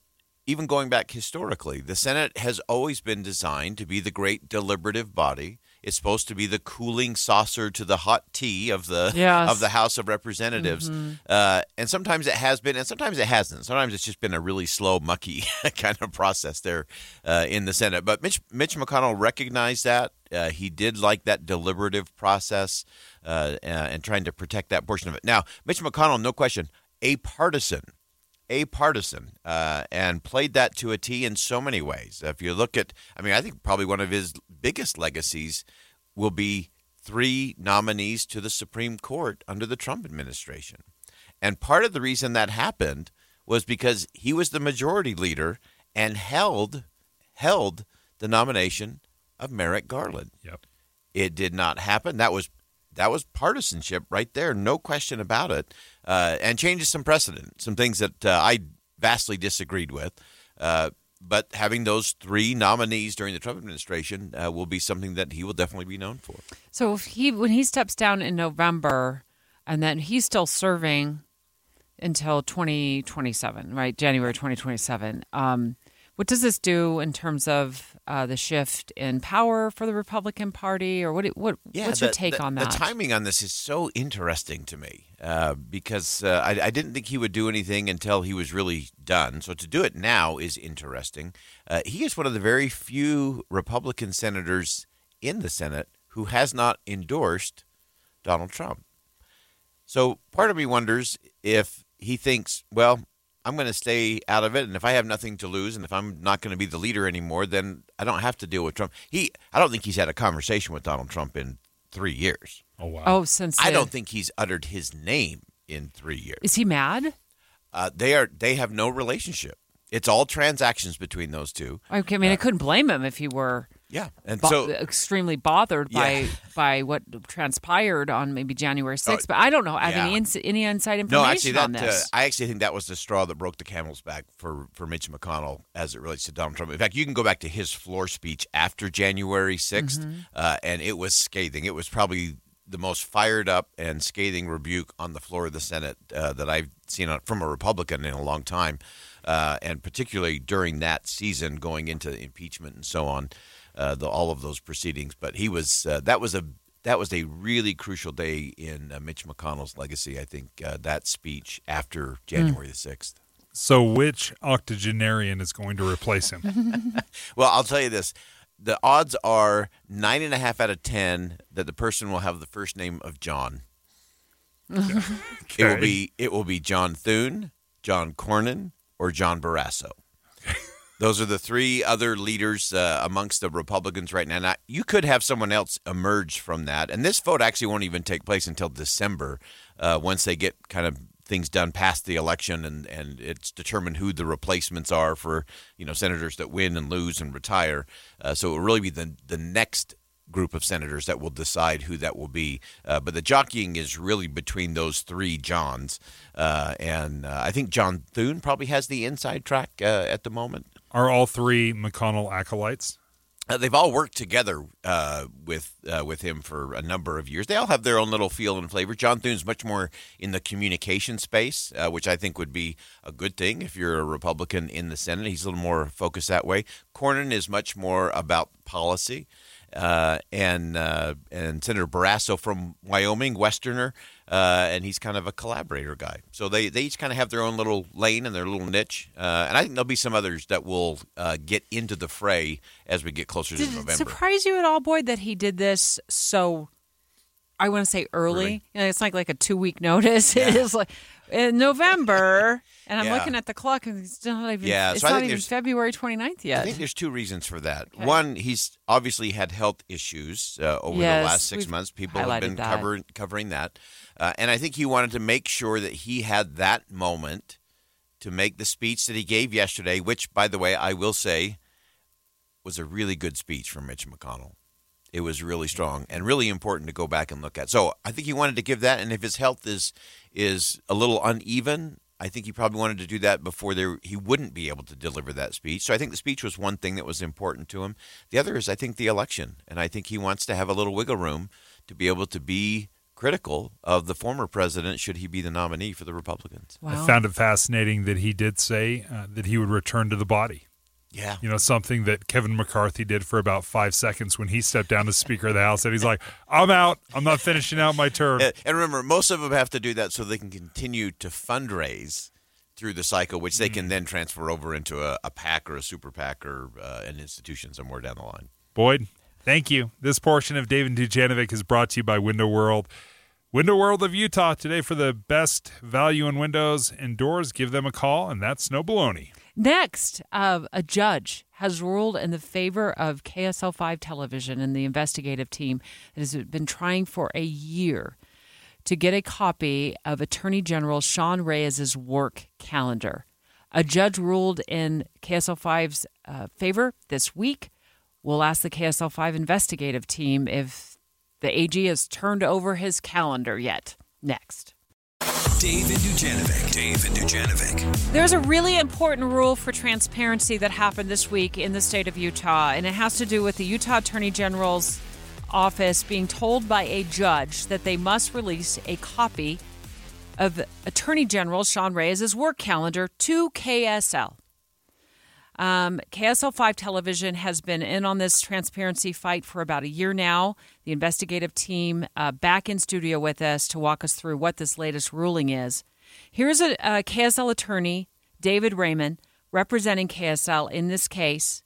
even going back historically, the Senate has always been designed to be the great deliberative body. It's supposed to be the cooling saucer to the hot tea of the Yes. of the House of Representatives, Mhm. uh, and sometimes it has been, and sometimes it hasn't. Sometimes it's just been a really slow, mucky kind of process there uh, in the Senate. But Mitch Mitch McConnell recognized that. Uh, he did like that deliberative process uh, and trying to protect that portion of it. Now, Mitch McConnell, no question, a partisan a partisan uh, and played that to a T in so many ways. If you look at, I mean, I think probably one of his biggest legacies will be three nominees to the Supreme Court under the Trump administration. And part of the reason that happened was because he was the majority leader and held held the nomination of Merrick Garland. Yep. It did not happen. That was that was partisanship right there, no question about it, uh, and changes some precedent, some things that uh, I vastly disagreed with. Uh, but having those three nominees during the Trump administration uh, will be something that he will definitely be known for. So if he when he steps down in November, and then he's still serving until 2027, right? January 2027. Um, what does this do in terms of uh, the shift in power for the Republican Party, or what? What? Yeah, what's the, your take the, on that? The timing on this is so interesting to me uh, because uh, I, I, didn't think he would do anything until he was really done. So to do it now is interesting. Uh, he is one of the very few Republican senators in the Senate who has not endorsed Donald Trump. So part of me wonders if he thinks, well, I'm going to stay out of it, and if I have nothing to lose, and if I'm not going to be the leader anymore, then I don't have to deal with Trump. He, I don't think he's had a conversation with Donald Trump in three years. Oh wow! Oh, since I the- don't think he's uttered his name in three years. Is he mad? Uh, they are. They have no relationship. It's all transactions between those two. Okay, I mean, I couldn't blame him if he were. Yeah, and bo- so extremely bothered by Yeah. by what transpired on maybe January 6th, Oh, but I don't know. I have yeah. any ins- any inside information no, actually, on that uh, this. I actually think that was the straw that broke the camel's back for for Mitch McConnell as it relates to Donald Trump. In fact, you can go back to his floor speech after January 6th Mhm. uh, and it was scathing. It was probably the most fired up and scathing rebuke on the floor of the Senate uh, that I've seen on, from a Republican in a long time, uh, and particularly during that season, going into impeachment and so on, uh, the, all of those proceedings. But he was uh, that was a that was a really crucial day in uh, Mitch McConnell's legacy. I think uh, that speech after January the sixth. So, which octogenarian is going to replace him? well, I'll tell you this. The odds are nine and a half out of ten that the person will have the first name of John. It will be it will be John Thune, John Cornyn, or John Barrasso. Those are the three other leaders uh, amongst the Republicans right now. Now, you could have someone else emerge from that, and this vote actually won't even take place until December, uh, once they get kind of things done past the election, and, and it's determined who the replacements are for you know senators that win and lose and retire. Uh, so it will really be the the next group of senators that will decide who that will be. Uh, but the jockeying is really between those three Johns, uh, and uh, I think John Thune probably has the inside track uh, at the moment. Are all three McConnell acolytes? Uh, they've all worked together uh, with uh, with him for a number of years. They all have their own little feel and flavor. John Thune's much more in the communication space, uh, which I think would be a good thing if you're a Republican in the Senate. He's a little more focused that way. Cornyn is much more about policy. Uh, and uh, and Senator Barrasso from Wyoming, Westerner, uh, and he's kind of a collaborator guy. So they, they each kind of have their own little lane and their little niche. Uh, and I think there'll be some others that will uh, get into the fray as we get closer to Did it November. surprise you at all, Boyd, that he did this so? I want to say early. You know, it's like like a two week notice. It is like in November, and I'm Yeah. looking at the clock, and it's not even. Yeah, it's so not even February 29th yet. I think there's two reasons for that. Okay. One, he's obviously had health issues uh, over Yes, the last 6 months. People have been that. covering covering that, uh, and I think he wanted to make sure that he had that moment to make the speech that he gave yesterday. Which, by the way, I will say, was a really good speech from Mitch McConnell. It was really strong and really important to go back and look at. So I think he wanted to give that, and if his health is is a little uneven, I think he probably wanted to do that before there he wouldn't be able to deliver that speech. So I think the speech was one thing that was important to him. The other is I think the election, and I think he wants to have a little wiggle room to be able to be critical of the former president should he be the nominee for the Republicans. I found it fascinating that he did say uh, that he would return to the body. Yeah. You know, something that Kevin McCarthy did for about five seconds when he stepped down as Speaker of the House. And he's like, I'm out. I'm not finishing out my term. And and remember, most of them have to do that so they can continue to fundraise through the cycle, which they can then transfer over into a, a PAC or a super PAC or uh, an institution somewhere down the line. Boyd, thank you. This portion of Dave and Dujanovic is brought to you by Window World. Window World of Utah today for the best value in windows and doors. Give them a call, and that's no baloney. Next, uh, a judge has ruled in the favor of KSL 5 television and the investigative team that has been trying for a year to get a copy of Attorney General Sean Reyes's work calendar. A judge ruled in KSL 5's uh, favor this week. We'll ask the KSL 5 investigative team if the AG has turned over his calendar yet. Next. Dave and Dujanovic. Dave and Dujanovic. There's a really important rule for transparency that happened this week in the state of Utah, and it has to do with the Utah Attorney General's office being told by a judge that they must release a copy of Attorney General Sean Reyes' work calendar to KSL. Um, KSL 5 television has been in on this transparency fight for about a year now. The investigative team uh, back in studio with us to walk us through what this latest ruling is. Here's a, a KSL attorney, David Raymond, representing KSL in this case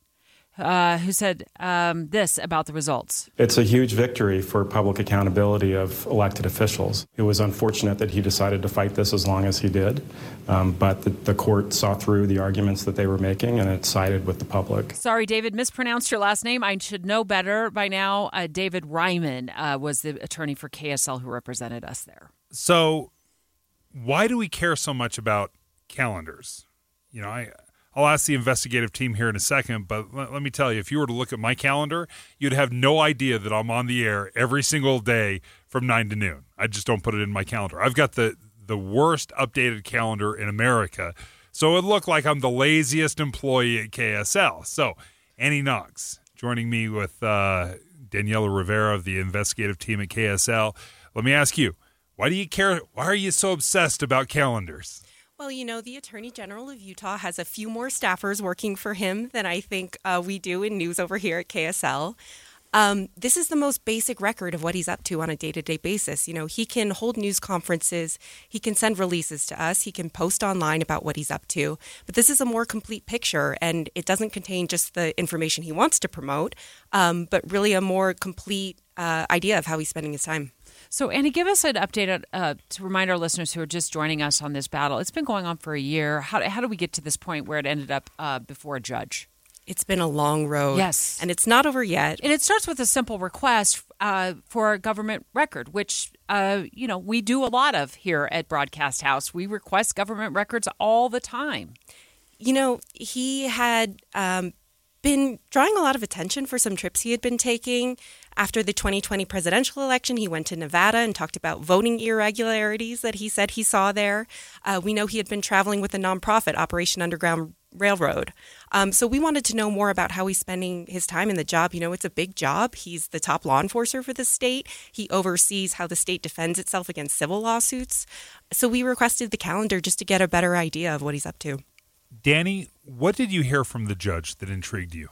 uh, who said um, this about the results. It's a huge victory for public accountability of elected officials. It was unfortunate that he decided to fight this as long as he did, um, but the, the, court saw through the arguments that they were making and it sided with the public. Sorry, David, mispronounced your last name. I should know better by now. Uh, David Reymann uh, was the attorney for KSL who represented us there. So, why do we care so much about calendars? You know, I I'll ask the investigative team here in a second, but let, me tell you, if you were to look at my calendar, you'd have no idea that I'm on the air every single day from nine to noon. I just don't put it in my calendar. I've got the the worst updated calendar in America, so it looked like I'm the laziest employee at KSL. So Annie Knox joining me with uh, Daniella Rivera of the investigative team at KSL. Let me ask you, why do you care? Why are you so obsessed about calendars? Well, you know, the Attorney General of Utah has a few more staffers working for him than I think uh, we do in news over here at KSL. Um, this is the most basic record of what he's up to on a day to day basis. You know, he can hold news conferences, he can send releases to us, he can post online about what he's up to. But this is a more complete picture, and it doesn't contain just the information he wants to promote, um, but really a more complete uh, idea of how he's spending his time. So, Annie, give us an update uh, to remind our listeners who are just joining us on this battle. It's been going on for a year. How, how do we get to this point where it ended up uh, before a judge? It's been a long road. Yes. And it's not over yet. And it starts with a simple request uh, for a government record, which, uh, you know, we do a lot of here at Broadcast House. We request government records all the time. You know, he had um, been drawing a lot of attention for some trips he had been taking. After the 2020 presidential election, he went to Nevada and talked about voting irregularities that he said he saw there. Uh, we know he had been traveling with a nonprofit, Operation Underground Railroad. Um, so we wanted to know more about how he's spending his time in the job. You know, it's a big job. He's the top law enforcer for the state. He oversees how the state defends itself against civil lawsuits. So we requested the calendar just to get a better idea of what he's up to. Danny, what did you hear from the judge that intrigued you?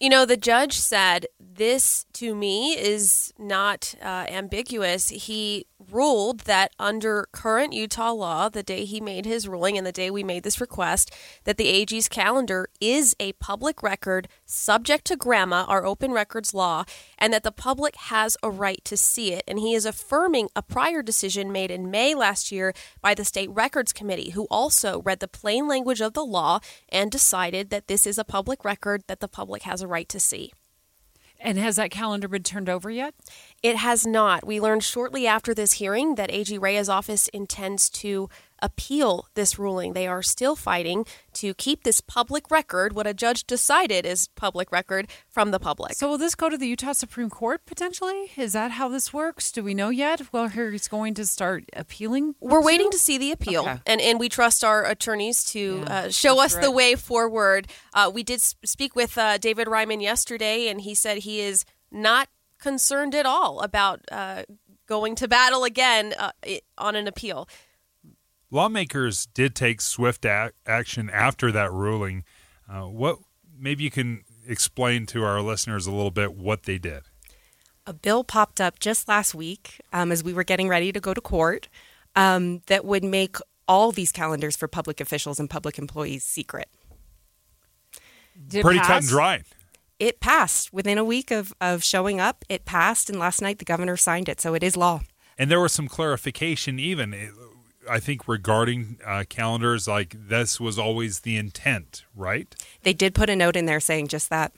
You know, the judge said this to me is not uh, ambiguous. He ruled that under current Utah law, the day he made his ruling and the day we made this request, that the AG's calendar is a public record subject to GRAMA, our open records law, and that the public has a right to see it. And he is affirming a prior decision made in May last year by the State Records Committee, who also read the plain language of the law and decided that this is a public record that the public has a right to see. And has that calendar been turned over yet? It has not. We learned shortly after this hearing that AG Reyes' office intends to appeal this ruling. They are still fighting to keep this public record, what a judge decided is public record, from the public. So will this go to the Utah Supreme Court potentially? Is that how this works? Do we know yet? Well, he's going to start appealing. We're waiting to see the appeal, okay. and and we trust our attorneys to yeah, uh, show us right. the way forward. Uh, we did speak with uh, David Reymann yesterday, and he said he is not concerned at all about uh, going to battle again uh, on an appeal. Lawmakers did take swift a- action after that ruling. Uh, what maybe you can explain to our listeners a little bit what they did. A bill popped up just last week um, as we were getting ready to go to court um, that would make all these calendars for public officials and public employees secret. Pretty cut and dry. It passed within a week of, of showing up. It passed, and last night the governor signed it, so it is law. And there was some clarification, even I think, regarding uh, calendars. Like this was always the intent, right? They did put a note in there saying just that.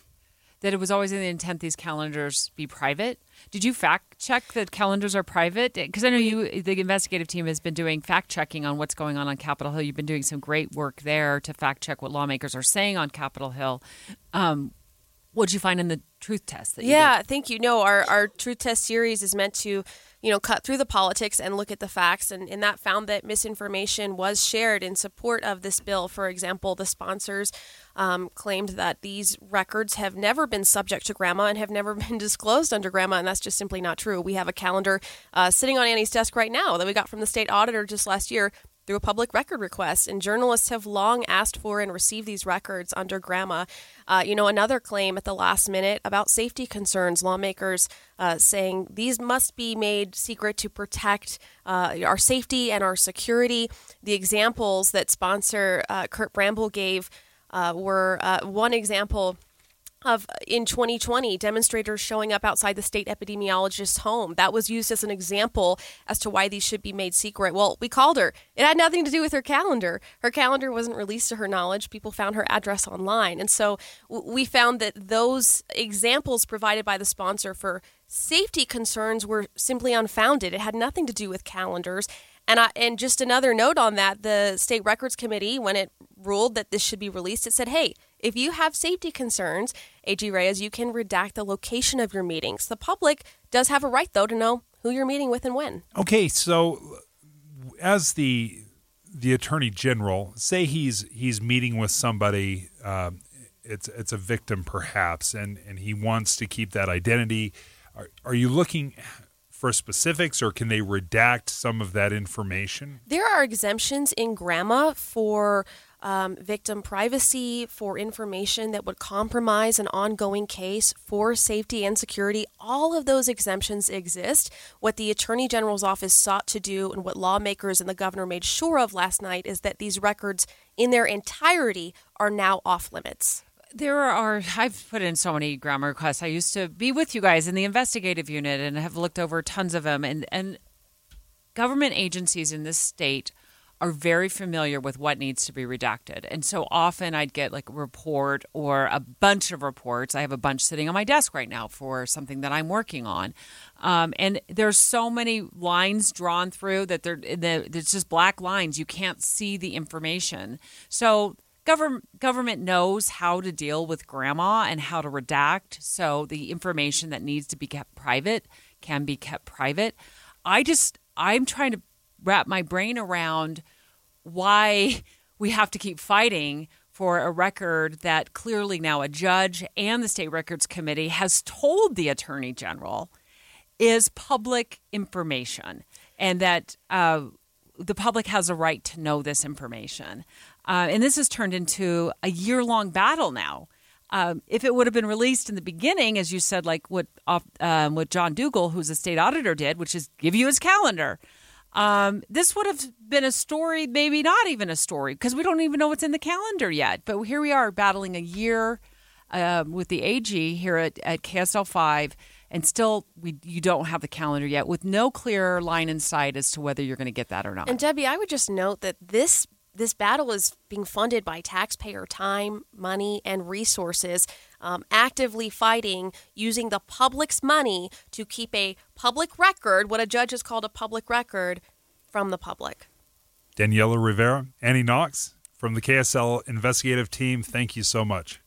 That it was always in the intent these calendars be private. Did you fact check that calendars are private? Because I know you, the investigative team, has been doing fact checking on what's going on on Capitol Hill. You've been doing some great work there to fact check what lawmakers are saying on Capitol Hill. Um, what did you find in the truth test? That you yeah, did? thank you. No, our, our truth test series is meant to, you know, cut through the politics and look at the facts. And, and that found that misinformation was shared in support of this bill. For example, the sponsors um, claimed that these records have never been subject to GRAMA and have never been disclosed under GRAMA. And that's just simply not true. We have a calendar uh, sitting on Annie's desk right now that we got from the state auditor just last year through a public record request. And journalists have long asked for and received these records under GRAMA. Uh, you know, another claim at the last minute about safety concerns, lawmakers uh, saying these must be made secret to protect uh, our safety and our security. The examples that sponsor uh, Curt Bramble gave uh, were uh, one example of uh, in 2020 demonstrators showing up outside the state epidemiologist's home. That was used as an example as to why these should be made secret. Well we called her. It had nothing to do with her calendar. Her calendar wasn't released to her knowledge. People found her address online. And so we found that those examples provided by the sponsor for safety concerns were simply unfounded. It had nothing to do with calendars. And I, and just another note on that, the state records committee, when it ruled that this should be released, it said, "Hey, if you have safety concerns, AG Reyes, you can redact the location of your meetings. The public does have a right, though, to know who you're meeting with and when." Okay, so as the the attorney general, say he's he's meeting with somebody, um, it's it's a victim perhaps, and and he wants to keep that identity. Are, are you looking for specifics, or can they redact some of that information? There are exemptions in GRAMA for um, victim privacy, for information that would compromise an ongoing case, for safety and security. All of those exemptions exist. What the Attorney General's office sought to do, and what lawmakers and the governor made sure of last night, is that these records in their entirety are now off limits there are i've put in so many GRAMA requests i used to be with you guys in the investigative unit and have looked over tons of them and and government agencies in this state are very familiar with what needs to be redacted. And so often i'd get like a report or a bunch of reports. I have a bunch sitting on my desk right now for something that i'm working on. Um, and there's so many lines drawn through that they're it's just black lines. You can't see the information. So government government knows how to deal with GRAMA and how to redact. So the information that needs to be kept private can be kept private. I just i'm trying to wrap my brain around why we have to keep fighting for a record that clearly now a judge and the state records committee has told the attorney general is public information and that uh, the public has a right to know this information uh, and this has turned into a year long battle now. Um, if it would have been released in the beginning, as you said, like what um, what John Dougall, who's a state auditor, did, which is give you his calendar, um, this would have been a story, maybe not even a story, because we don't even know what's in the calendar yet. But here we are battling a year um, with the AG here at, at KSL 5, and still we you don't have the calendar yet with no clear line in sight as to whether you're going to get that or not. And Debbie, I would just note that this this battle is being funded by taxpayer time, money, and resources, um, actively fighting using the public's money to keep a public record, what a judge has called a public record, from the public. Daniella Rivera, Annie Knox from the KSL investigative team, thank you so much.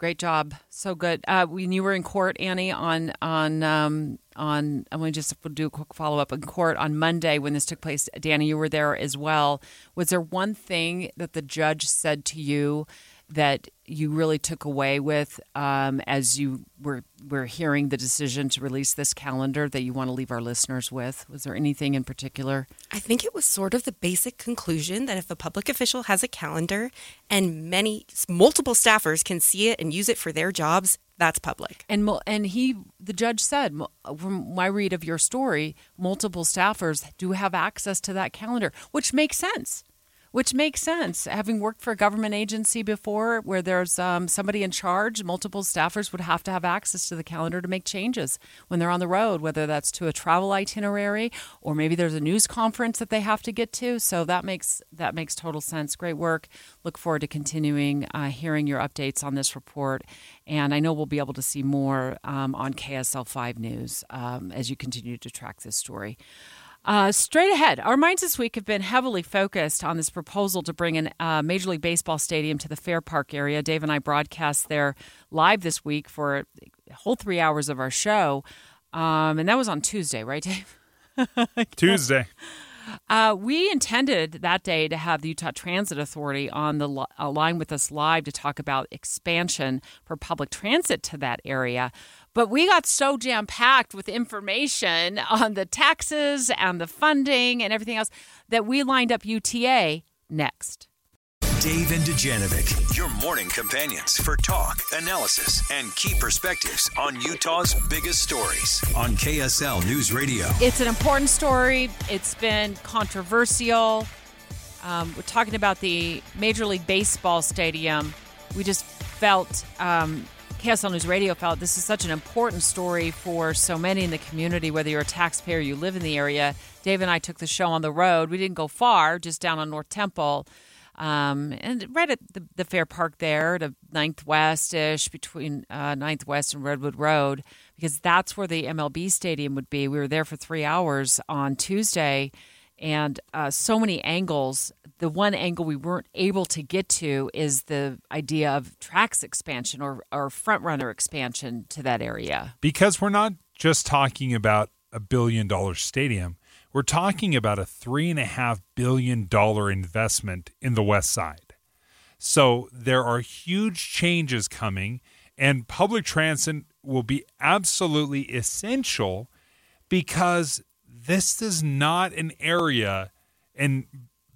Great job, so good. Uh, when you were in court, Annie, on on um, on, I'm going to just do a quick follow up in court on Monday when this took place. Danny, you were there as well. Was there one thing that the judge said to you that you really took away with um, as you were were hearing the decision to release this calendar that you want to leave our listeners with? Was there anything in particular? I think it was sort of the basic conclusion that if a public official has a calendar and many multiple staffers can see it and use it for their jobs, that's public. And and he, the judge said, from my read of your story, multiple staffers do have access to that calendar, which makes sense which makes sense. Having worked for a government agency before where there's um, somebody in charge, multiple staffers would have to have access to the calendar to make changes when they're on the road, whether that's to a travel itinerary or maybe there's a news conference that they have to get to. So that makes that makes total sense. Great work. Look forward to continuing uh, hearing your updates on this report. And I know we'll be able to see more um, on KSL 5 News um, as you continue to track this story. Uh, straight ahead, our minds this week have been heavily focused on this proposal to bring a uh, Major League Baseball stadium to the Fair Park area. Dave and I broadcast there live this week for a whole three hours of our show. Um, and that was on Tuesday, right, Dave? Tuesday. Uh, we intended that day to have the Utah Transit Authority on the uh, line with us live to talk about expansion for public transit to that area. But we got so jam packed with information on the taxes and the funding and everything else that we lined up UTA next. Dave and Dujanovic, your morning companions for talk, analysis, and key perspectives on Utah's biggest stories on KSL News Radio. It's an important story. It's been controversial. Um, we're talking about the Major League Baseball stadium. We just felt um, KSL News Radio felt this is such an important story for so many in the community, whether you're a taxpayer, you live in the area. Dave and I took the show on the road. We didn't go far, just down on North Temple. Um, and right at the, the Fair Park there, to Ninth West ish, between uh, Ninth West and Redwood Road, because that's where the MLB stadium would be. We were there for three hours on Tuesday, and uh, so many angles the one angle we weren't able to get to is the idea of TRAX expansion or, or FrontRunner expansion to that area. Because we're not just talking about a billion dollar stadium, we're talking about a three and a half billion dollar investment in the west side. So there are huge changes coming, and public transit will be absolutely essential because this is not an area and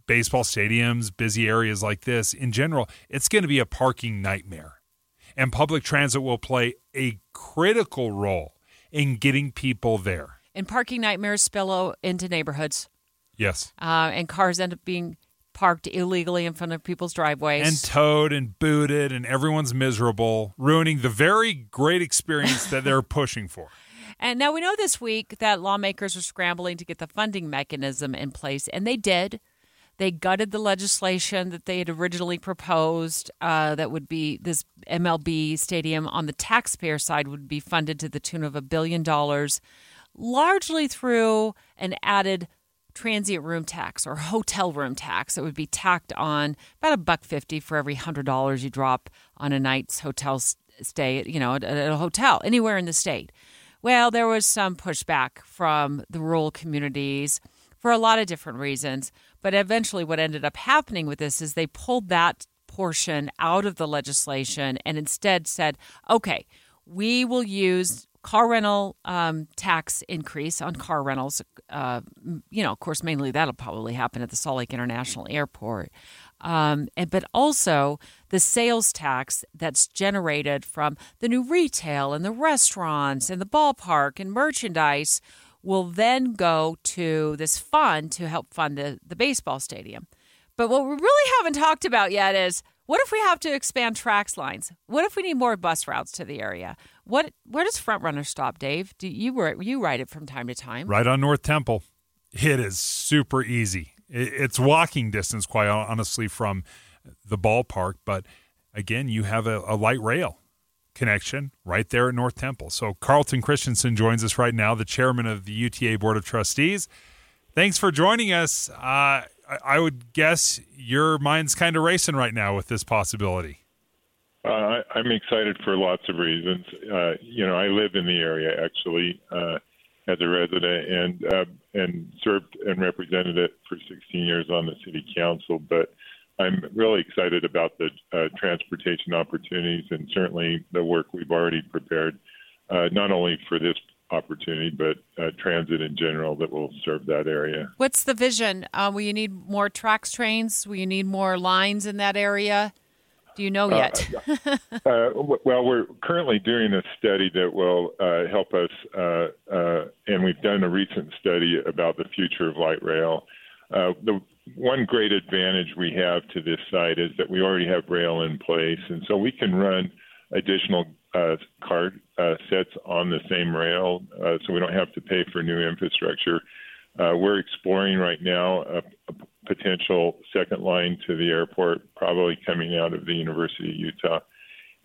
baseball stadiums, busy areas like this, in general, it's going to be a parking nightmare. And public transit will play a critical role in getting people there. And parking nightmares spill into neighborhoods. Yes. Uh, and cars end up being parked illegally in front of people's driveways. And towed and booted, and everyone's miserable, ruining the very great experience that they're pushing for. And now we know this week that lawmakers are scrambling to get the funding mechanism in place, and they did. They gutted the legislation that they had originally proposed uh, that would be this MLB stadium on the taxpayer side would be funded to the tune of a billion dollars, largely through an added transient room tax or hotel room tax that would be tacked on about a buck fifty for every hundred dollars you drop on a night's hotel stay, you know, at a hotel anywhere in the state. Well, there was some pushback from the rural communities for a lot of different reasons. But eventually, what ended up happening with this is they pulled that portion out of the legislation and instead said, okay, we will use car rental um, tax increase on car rentals. Uh, you know, of course, mainly that'll probably happen at the Salt Lake International Airport. Um, and, but also the sales tax that's generated from the new retail and the restaurants and the ballpark and merchandise will then go to this fund to help fund the, the baseball stadium. But what we really haven't talked about yet is what if we have to expand TRAX lines? What if we need more bus routes to the area? What where does FrontRunner stop, Dave? Do you you ride it from time to time? Right on North Temple. It is super easy. It's walking distance, quite honestly, from the ballpark. But again, you have a, a light rail connection right there at North Temple. So Carlton Christensen joins us right now, the chairman of the UTA Board of Trustees. Thanks for joining us. Uh, I would guess your mind's kind of racing right now with this possibility. Uh, I'm excited for lots of reasons. Uh, you know, I live in the area actually uh, as a resident and uh, and served and represented it for 16 years on the city council. But I'm really excited about the uh, transportation opportunities and certainly the work we've already prepared, uh, not only for this opportunity, but uh, transit in general that will serve that area. What's the vision? Uh, will you need more TRAX trains? Will you need more lines in that area? Do you know yet? Uh, uh, well, we're currently doing a study that will help us, and we've done a recent study about the future of light rail uh, the one great advantage we have to this site is that we already have rail in place, and so we can run additional uh, car uh, sets on the same rail, uh, so we don't have to pay for new infrastructure. Uh, we're exploring right now a, a, potential second line to the airport, probably coming out of the University of Utah.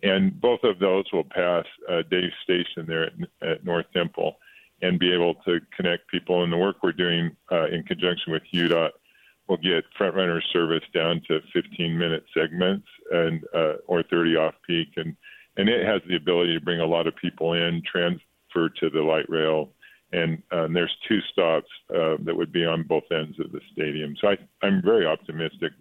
And both of those will pass uh, Dave's station there at, at, North Temple and be able to connect people. And the work we're doing uh, in conjunction with UDOT will get FrontRunner service down to 15 minute segments and uh, or 30 off peak. And, and it has the ability to bring a lot of people in, transfer to the light rail and, uh, and there's two stops uh, that would be on both ends of the stadium. So I, I'm very optimistic.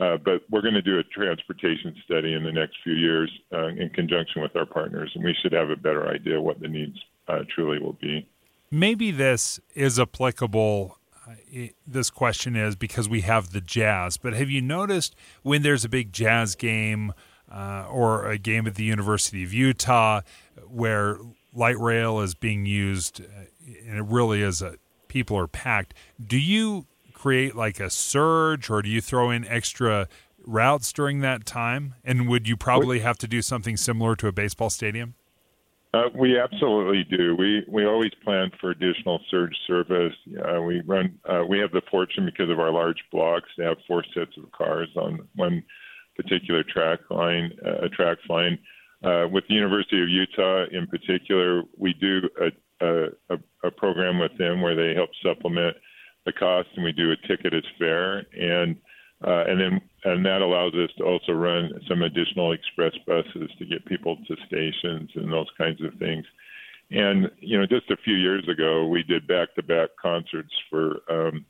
Uh, but we're going to do a transportation study in the next few years uh, in conjunction with our partners, and we should have a better idea what the needs uh, truly will be. Maybe this is applicable. Uh, this question is because we have the Jazz, but have you noticed when there's a big Jazz game or a game at the University of Utah where light rail is being used and it really is a people are packed. Do you create like a surge, or do you throw in extra routes during that time? And would you probably have to do something similar to a baseball stadium? Uh, we absolutely do. We we always plan for additional surge service. Uh, we run. Uh, we have the fortune because of our large blocks to have four sets of cars on one particular track line, uh, a track line. Uh, with the University of Utah in particular, we do a a, a, a program with them where they help supplement the cost, and we do a ticket as fare, and uh, and then and that allows us to also run some additional express buses to get people to stations and those kinds of things. And you know, just a few years ago, we did back-to-back concerts for um,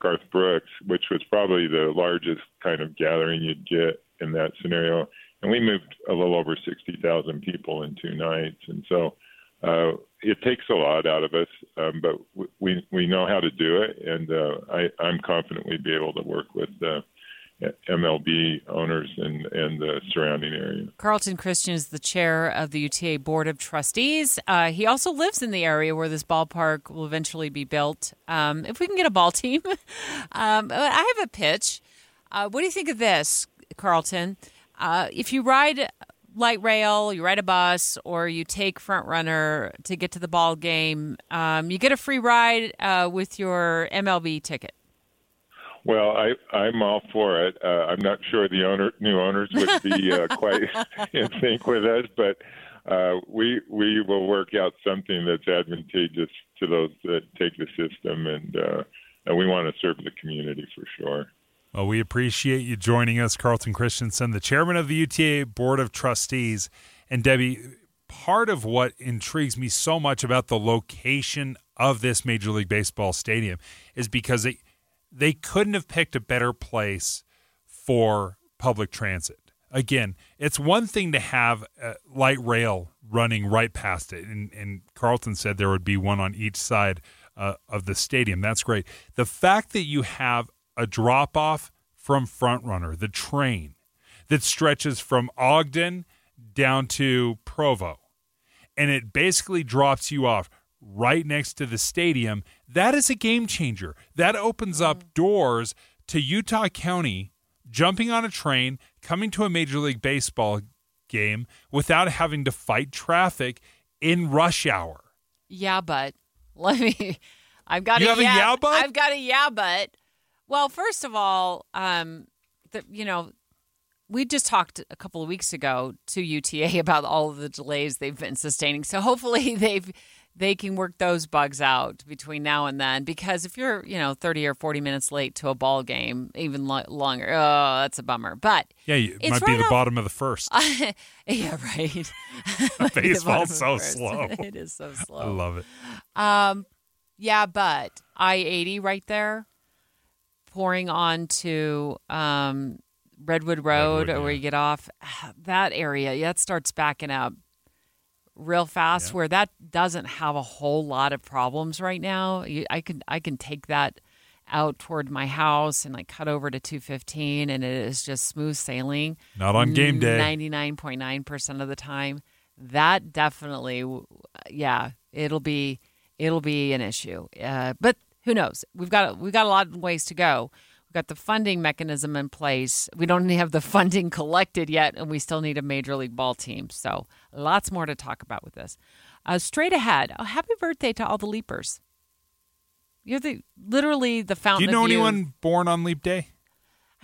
Garth Brooks, which was probably the largest kind of gathering you'd get in that scenario. And we moved a little over 60,000 people in two nights. And so uh, it takes a lot out of us, um, but we we know how to do it, and uh, I, I'm confident we'd be able to work with uh, MLB owners and and the surrounding area. Carlton Christensen is the chair of the UTA Board of Trustees. Uh, he also lives in the area where this ballpark will eventually be built. Um, if we can get a ball team, um, I have a pitch. Uh, what do you think of this, Carlton? Uh, if you ride light rail, you ride a bus, or you take FrontRunner to get to the ball game, um, you get a free ride uh, with your MLB ticket. Well, I, I'm all for it. Uh, I'm not sure the owner, new owners would be uh, quite in sync with us, but uh, we we will work out something that's advantageous to those that take the system, and, uh, and we want to serve the community for sure. Well, we appreciate you joining us, Carlton Christensen, the chairman of the UTA Board of Trustees. And Debbie, part of what intrigues me so much about the location of this Major League Baseball stadium is because they, they couldn't have picked a better place for public transit. Again, it's one thing to have light rail running right past it, and, and Carlton said there would be one on each side uh, of the stadium. That's great. The fact that you have a drop off from FrontRunner, the train that stretches from Ogden down to Provo. And it basically drops you off right next to the stadium. That is a game changer. That opens up mm. doors to Utah County jumping on a train, coming to a Major League Baseball game without having to fight traffic in rush hour. Yeah, but let me. I've got you a have yeah, a yeah, but I've got a yeah, but well, first of all, um, the, you know, we just talked a couple of weeks ago to UTA about all of the delays they've been sustaining. So hopefully they've they can work those bugs out between now and then. Because if you're you know thirty or forty minutes late to a ball game, even lo- longer, oh, that's a bummer. But yeah, it might be the off- bottom of the first. yeah, right. Baseball's so slow. It is so slow. I love it. Um, yeah, but I eighty right there pouring onto um, Redwood Road, Redwood, or where you get off that area, that starts backing up real fast. Yeah. Where that doesn't have a whole lot of problems right now. I can I can take that out toward my house and like cut over to 215 and it is just smooth sailing not on game day 99.9% of the time that definitely yeah it'll be it'll be an issue uh, but who knows? We've got we've got a lot of ways to go. We've got the funding mechanism in place. We don't have the funding collected yet, and we still need a major league ball team. So lots more to talk about with this. Uh, straight ahead, oh, happy birthday to all the leapers. You're the literally the fountain. Do you know anyone born on Leap Day?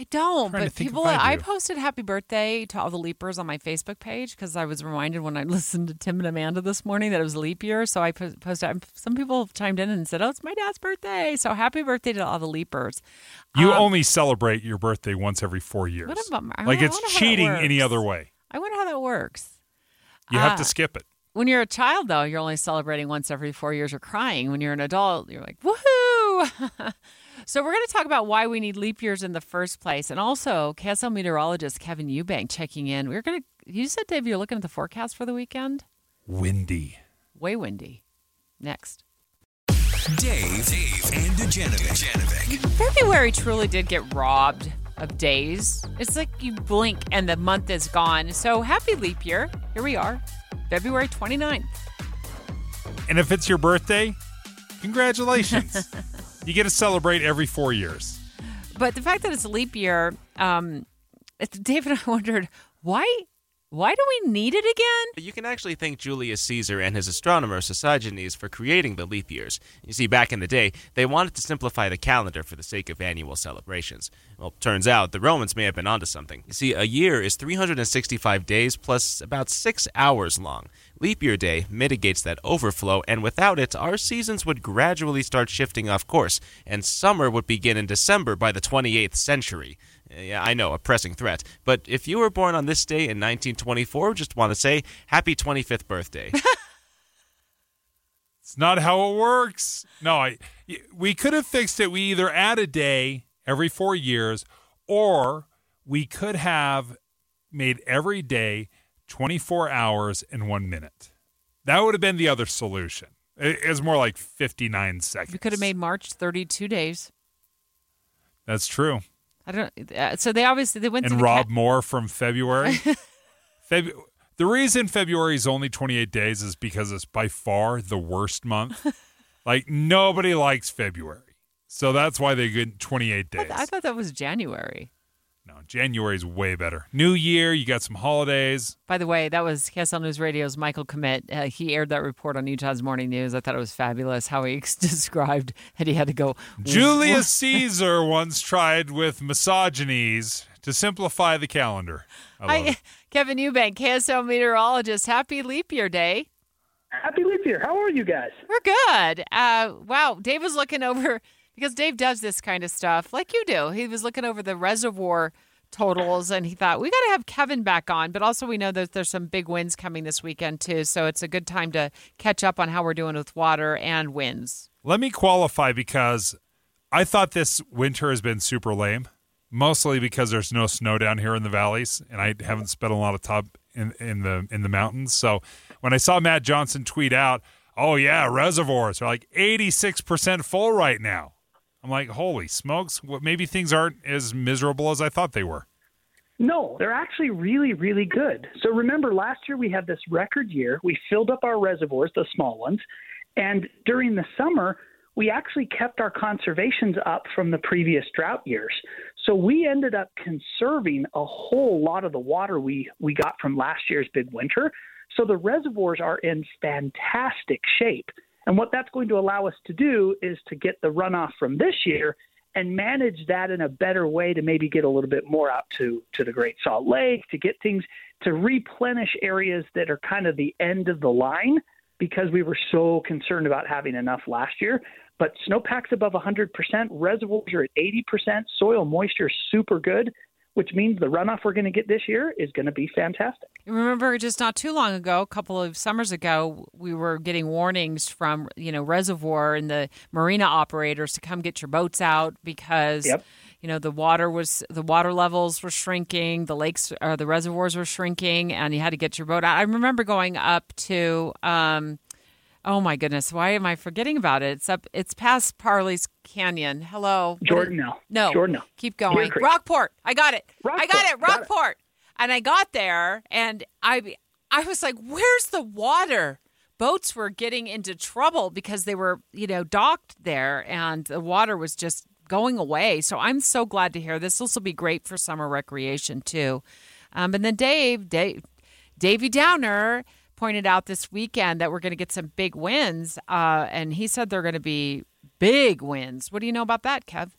I don't, but people. I I, posted happy birthday to all the leapers on my Facebook page because I was reminded when I listened to Tim and Amanda this morning that it was leap year. So I po- posted. Some people chimed in and said, "Oh, it's my dad's birthday!" So happy birthday to all the leapers. You Um, only celebrate your birthday once every four years. What about my- like it's I wonder how that cheating any other way. I wonder how that works. You have Ah. to skip it. When you're a child, though, you're only celebrating once every four years. You're crying. When you're an adult, you're like, woohoo! so we're going to talk about why we need leap years in the first place, and also KSL meteorologist Kevin Eubank checking in. We're going to. You said, Dave, you're looking at the forecast for the weekend. Windy. Way windy. Next. Dave, Dave, and Dujanovic. February truly did get robbed of days. It's like you blink and the month is gone. So happy leap year. Here we are, February 29th. And if it's your birthday, congratulations. you get to celebrate every four years. But the fact that it's a leap year, um, David, I wondered why. Why do we need it again? You can actually thank Julius Caesar and his astronomer Sosigenes for creating the leap years. You see, back in the day, they wanted to simplify the calendar for the sake of annual celebrations. Well, turns out the Romans may have been onto something. You see, a year is 365 days plus about six hours long. Leap year day mitigates that overflow, and without it, our seasons would gradually start shifting off course, and summer would begin in December by the 28th century. Yeah, I know, a pressing threat. But if you were born on this day in 1924, just want to say happy 25th birthday. It's not how it works. No, I, we could have fixed it. We either add a day every four years, or we could have made every day 24 hours and one minute. That would have been the other solution. It- It's more like 59 seconds. You could have made March 32 days. That's true. I don't. Uh, so they obviously they went And the Rob ca- Moore from February. Feb- the reason February is only 28 days is because it's by far the worst month. like nobody likes February. So that's why they get 28 days. I thought that was January. No, January's way better. New year, you got some holidays. By the way, that was KSL News Radio's Michael Commit. Uh, he aired that report on Utah's Morning News. I thought it was fabulous how he described that he had to go. Julius Caesar once tried with misogynies to simplify the calendar. Hi. Kevin Eubank, KSL meteorologist. Happy Leap Year Day. Happy leap year. How are you guys? We're good. Uh, wow, Dave was looking over because Dave does this kind of stuff like you do. He was looking over the reservoir totals and he thought we got to have Kevin back on, but also we know that there's some big winds coming this weekend too, so it's a good time to catch up on how we're doing with water and winds. Let me qualify because I thought this winter has been super lame, mostly because there's no snow down here in the valleys, and I haven't spent a lot of time in, in the in the mountains. So when I saw Matt Johnson tweet out, "Oh yeah, reservoirs are like 86 percent full right now," I'm like, "Holy smokes! Maybe things aren't as miserable as I thought they were." No, they're actually really, really good. So remember, last year we had this record year. We filled up our reservoirs, the small ones, and during the summer, we actually kept our conservations up from the previous drought years. So we ended up conserving a whole lot of the water we, we got from last year's big winter. So the reservoirs are in fantastic shape. And what that's going to allow us to do is to get the runoff from this year and manage that in a better way to maybe get a little bit more out to to the Great Salt Lake to get things to replenish areas that are kind of the end of the line because we were so concerned about having enough last year. But snowpack's above 100%, reservoirs are at 80%, soil moisture is super good, which means the runoff we're going to get this year is going to be fantastic. Remember, just not too long ago, a couple of summers ago, we were getting warnings from you know reservoir and the marina operators to come get your boats out because Yep. you know the water was the water levels were shrinking, the lakes or the reservoirs were shrinking, and you had to get your boat out. I remember going up to. Um, Oh my goodness! Why am I forgetting about it? It's up. It's past Parley's Canyon. Hello, Jordanelle. No, Jordanelle. Keep going. Rockport. I got it. I got Rockport. it. Got it. Rockport. And I got there, and I, I was like, "Where's the water?" boats were getting into trouble because they were, you know, docked there and the water was just going away. So I'm so glad to hear this. This will be great for summer recreation too. Um, and then Dave, Dave, Davy Downer pointed out this weekend that we're going to get some big wins, uh, and he said they're going to be big wins. What do you know about that, Kev?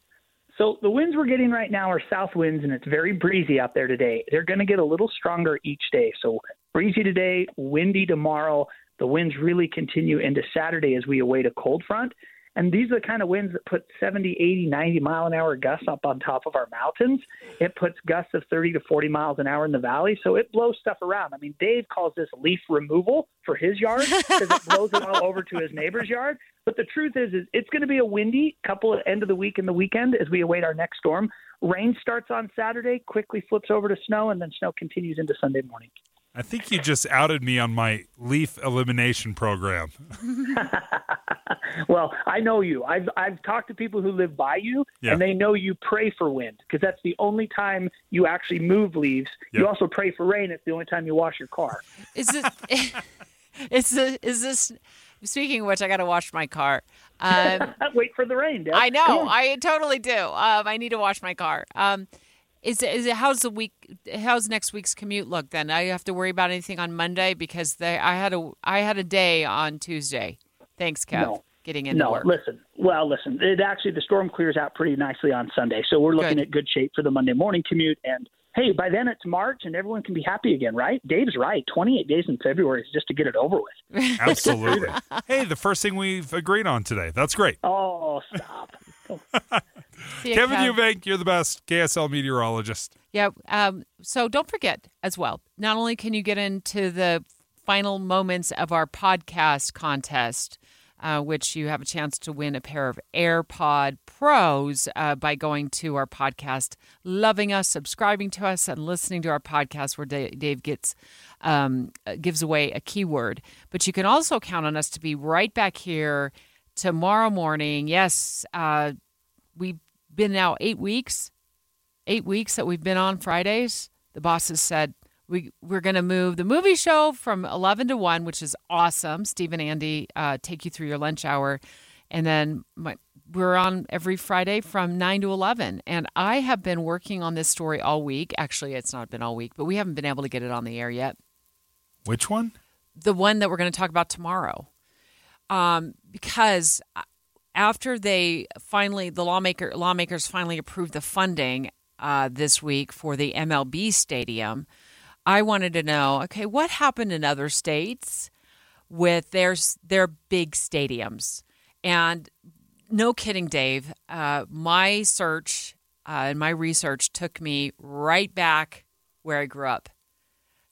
So the winds we're getting right now are south winds, and it's very breezy out there today. They're going to get a little stronger each day. So breezy today, windy tomorrow. The winds really continue into Saturday as we await a cold front. And these are the kind of winds that put 70, 80, 90 mile an hour gusts up on top of our mountains. It puts gusts of 30 to 40 miles an hour in the valley. So it blows stuff around. I mean, Dave calls this leaf removal for his yard because it blows it all over to his neighbor's yard. But the truth is, is it's going to be a windy couple of end of the week and the weekend as we await our next storm. Rain starts on Saturday, quickly flips over to snow, and then snow continues into Sunday morning. I think you just outed me on my leaf elimination program. well, I know you. I've I've talked to people who live by you, Yeah. and they know you pray for wind because that's the only time you actually move leaves. You also pray for rain. It's the only time you wash your car. Is this is this, is this speaking of which I got to wash my car. Um, Wait for the rain. Deb. I know. I totally do. Um, I need to wash my car. Um, is it, is it how's the week? How's next week's commute look? Then I have to worry about anything on Monday because they, I had a I had a day on Tuesday. Thanks, Kev. No. Getting into no, work. listen. Well, listen. It actually the storm clears out pretty nicely on Sunday, so we're looking Good. at good shape for the Monday morning commute. And hey, by then it's March, and everyone can be happy again, right? Dave's right. Twenty-eight days in February is just to get it over with. Absolutely. hey, the first thing we've agreed on today. That's great. Oh, stop. See Kevin Kev. Eubank, you're the best KSL meteorologist. Yeah. Um, so don't forget as well. Not only can you get into the final moments of our podcast contest, uh, which you have a chance to win a pair of AirPod Pros uh, by going to our podcast, loving us, subscribing to us, and listening to our podcast, where Da- Dave gets um, uh, gives away a keyword. But you can also count on us to be right back here tomorrow morning. Yes, uh, we've been now eight weeks eight weeks that we've been on Fridays, the bosses said we we're going to move the movie show from 11 to 1, which is awesome. Steve and Andy uh, take you through your lunch hour. And then my, we're on every Friday from 9 to 11. And I have been working on this story all week. Actually, it's not been all week, but we haven't been able to get it on the air yet. Which one? The one that we're going to talk about tomorrow. Um, because after they finally, the lawmaker lawmakers finally approved the funding uh, this week for the MLB stadium, I wanted to know, okay, what happened in other states with their their big stadiums? And no kidding, Dave. Uh, my search uh, and my research took me right back where I grew up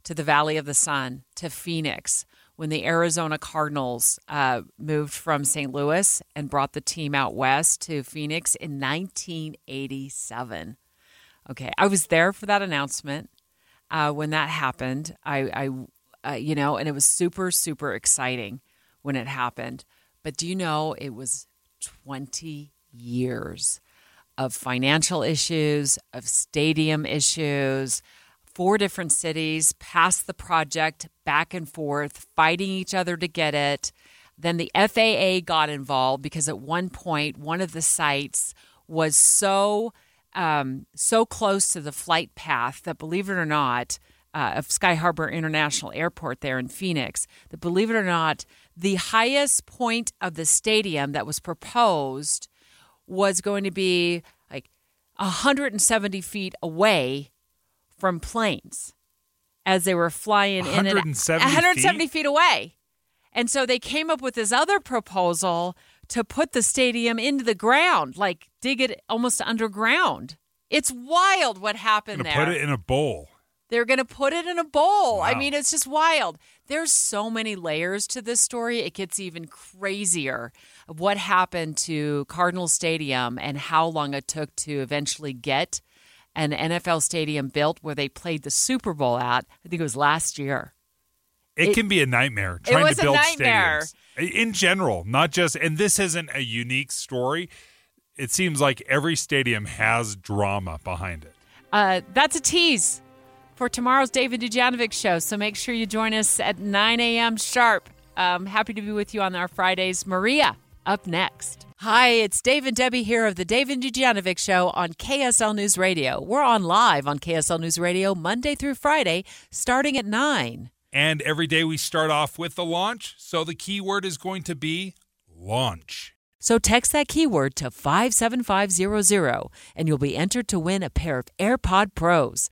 to the Valley of the Sun, to Phoenix, when the Arizona Cardinals uh, moved from St. Louis and brought the team out west to Phoenix in 1987. Okay, I was there for that announcement uh, when that happened. I, I uh, you know, and it was super, super exciting when it happened. But do you know it was 20 years of financial issues, of stadium issues, four different cities passed the project back and forth, fighting each other to get it. Then the FAA got involved because at one point, one of the sites was so um, so close to the flight path that, believe it or not, uh, of Sky Harbor International Airport there in Phoenix, that believe it or not, the highest point of the stadium that was proposed was going to be like 170 feet away from planes as they were flying in and 170 170 feet away. And so they came up with this other proposal to put the stadium into the ground, like dig it almost underground. It's wild what happened there. put it in a bowl. They're going to put it in a bowl. I mean, it's just wild. There's so many layers to this story. It gets even crazier of what happened to Cardinal Stadium and how long it took to eventually get an NFL stadium built where they played the Super Bowl at. I think it was last year. It, It- can be a nightmare It trying was to a build nightmare. stadiums in general, not just. And this isn't a unique story. It seems like every stadium has drama behind it. Uh, that's a tease for tomorrow's Dave and Dujanovic show. So make sure you join us at 9 a.m. sharp Um, happy to be with you on our Fridays. Maria, up next. Hi, it's Dave and Debbie here of the Dave and Dujanovic Show on KSL News Radio. We're on live on KSL News Radio Monday through Friday, starting at 9. And every day we start off with the launch. So the keyword is going to be launch. So text that keyword to 57500 and you'll be entered to win a pair of AirPod Pros.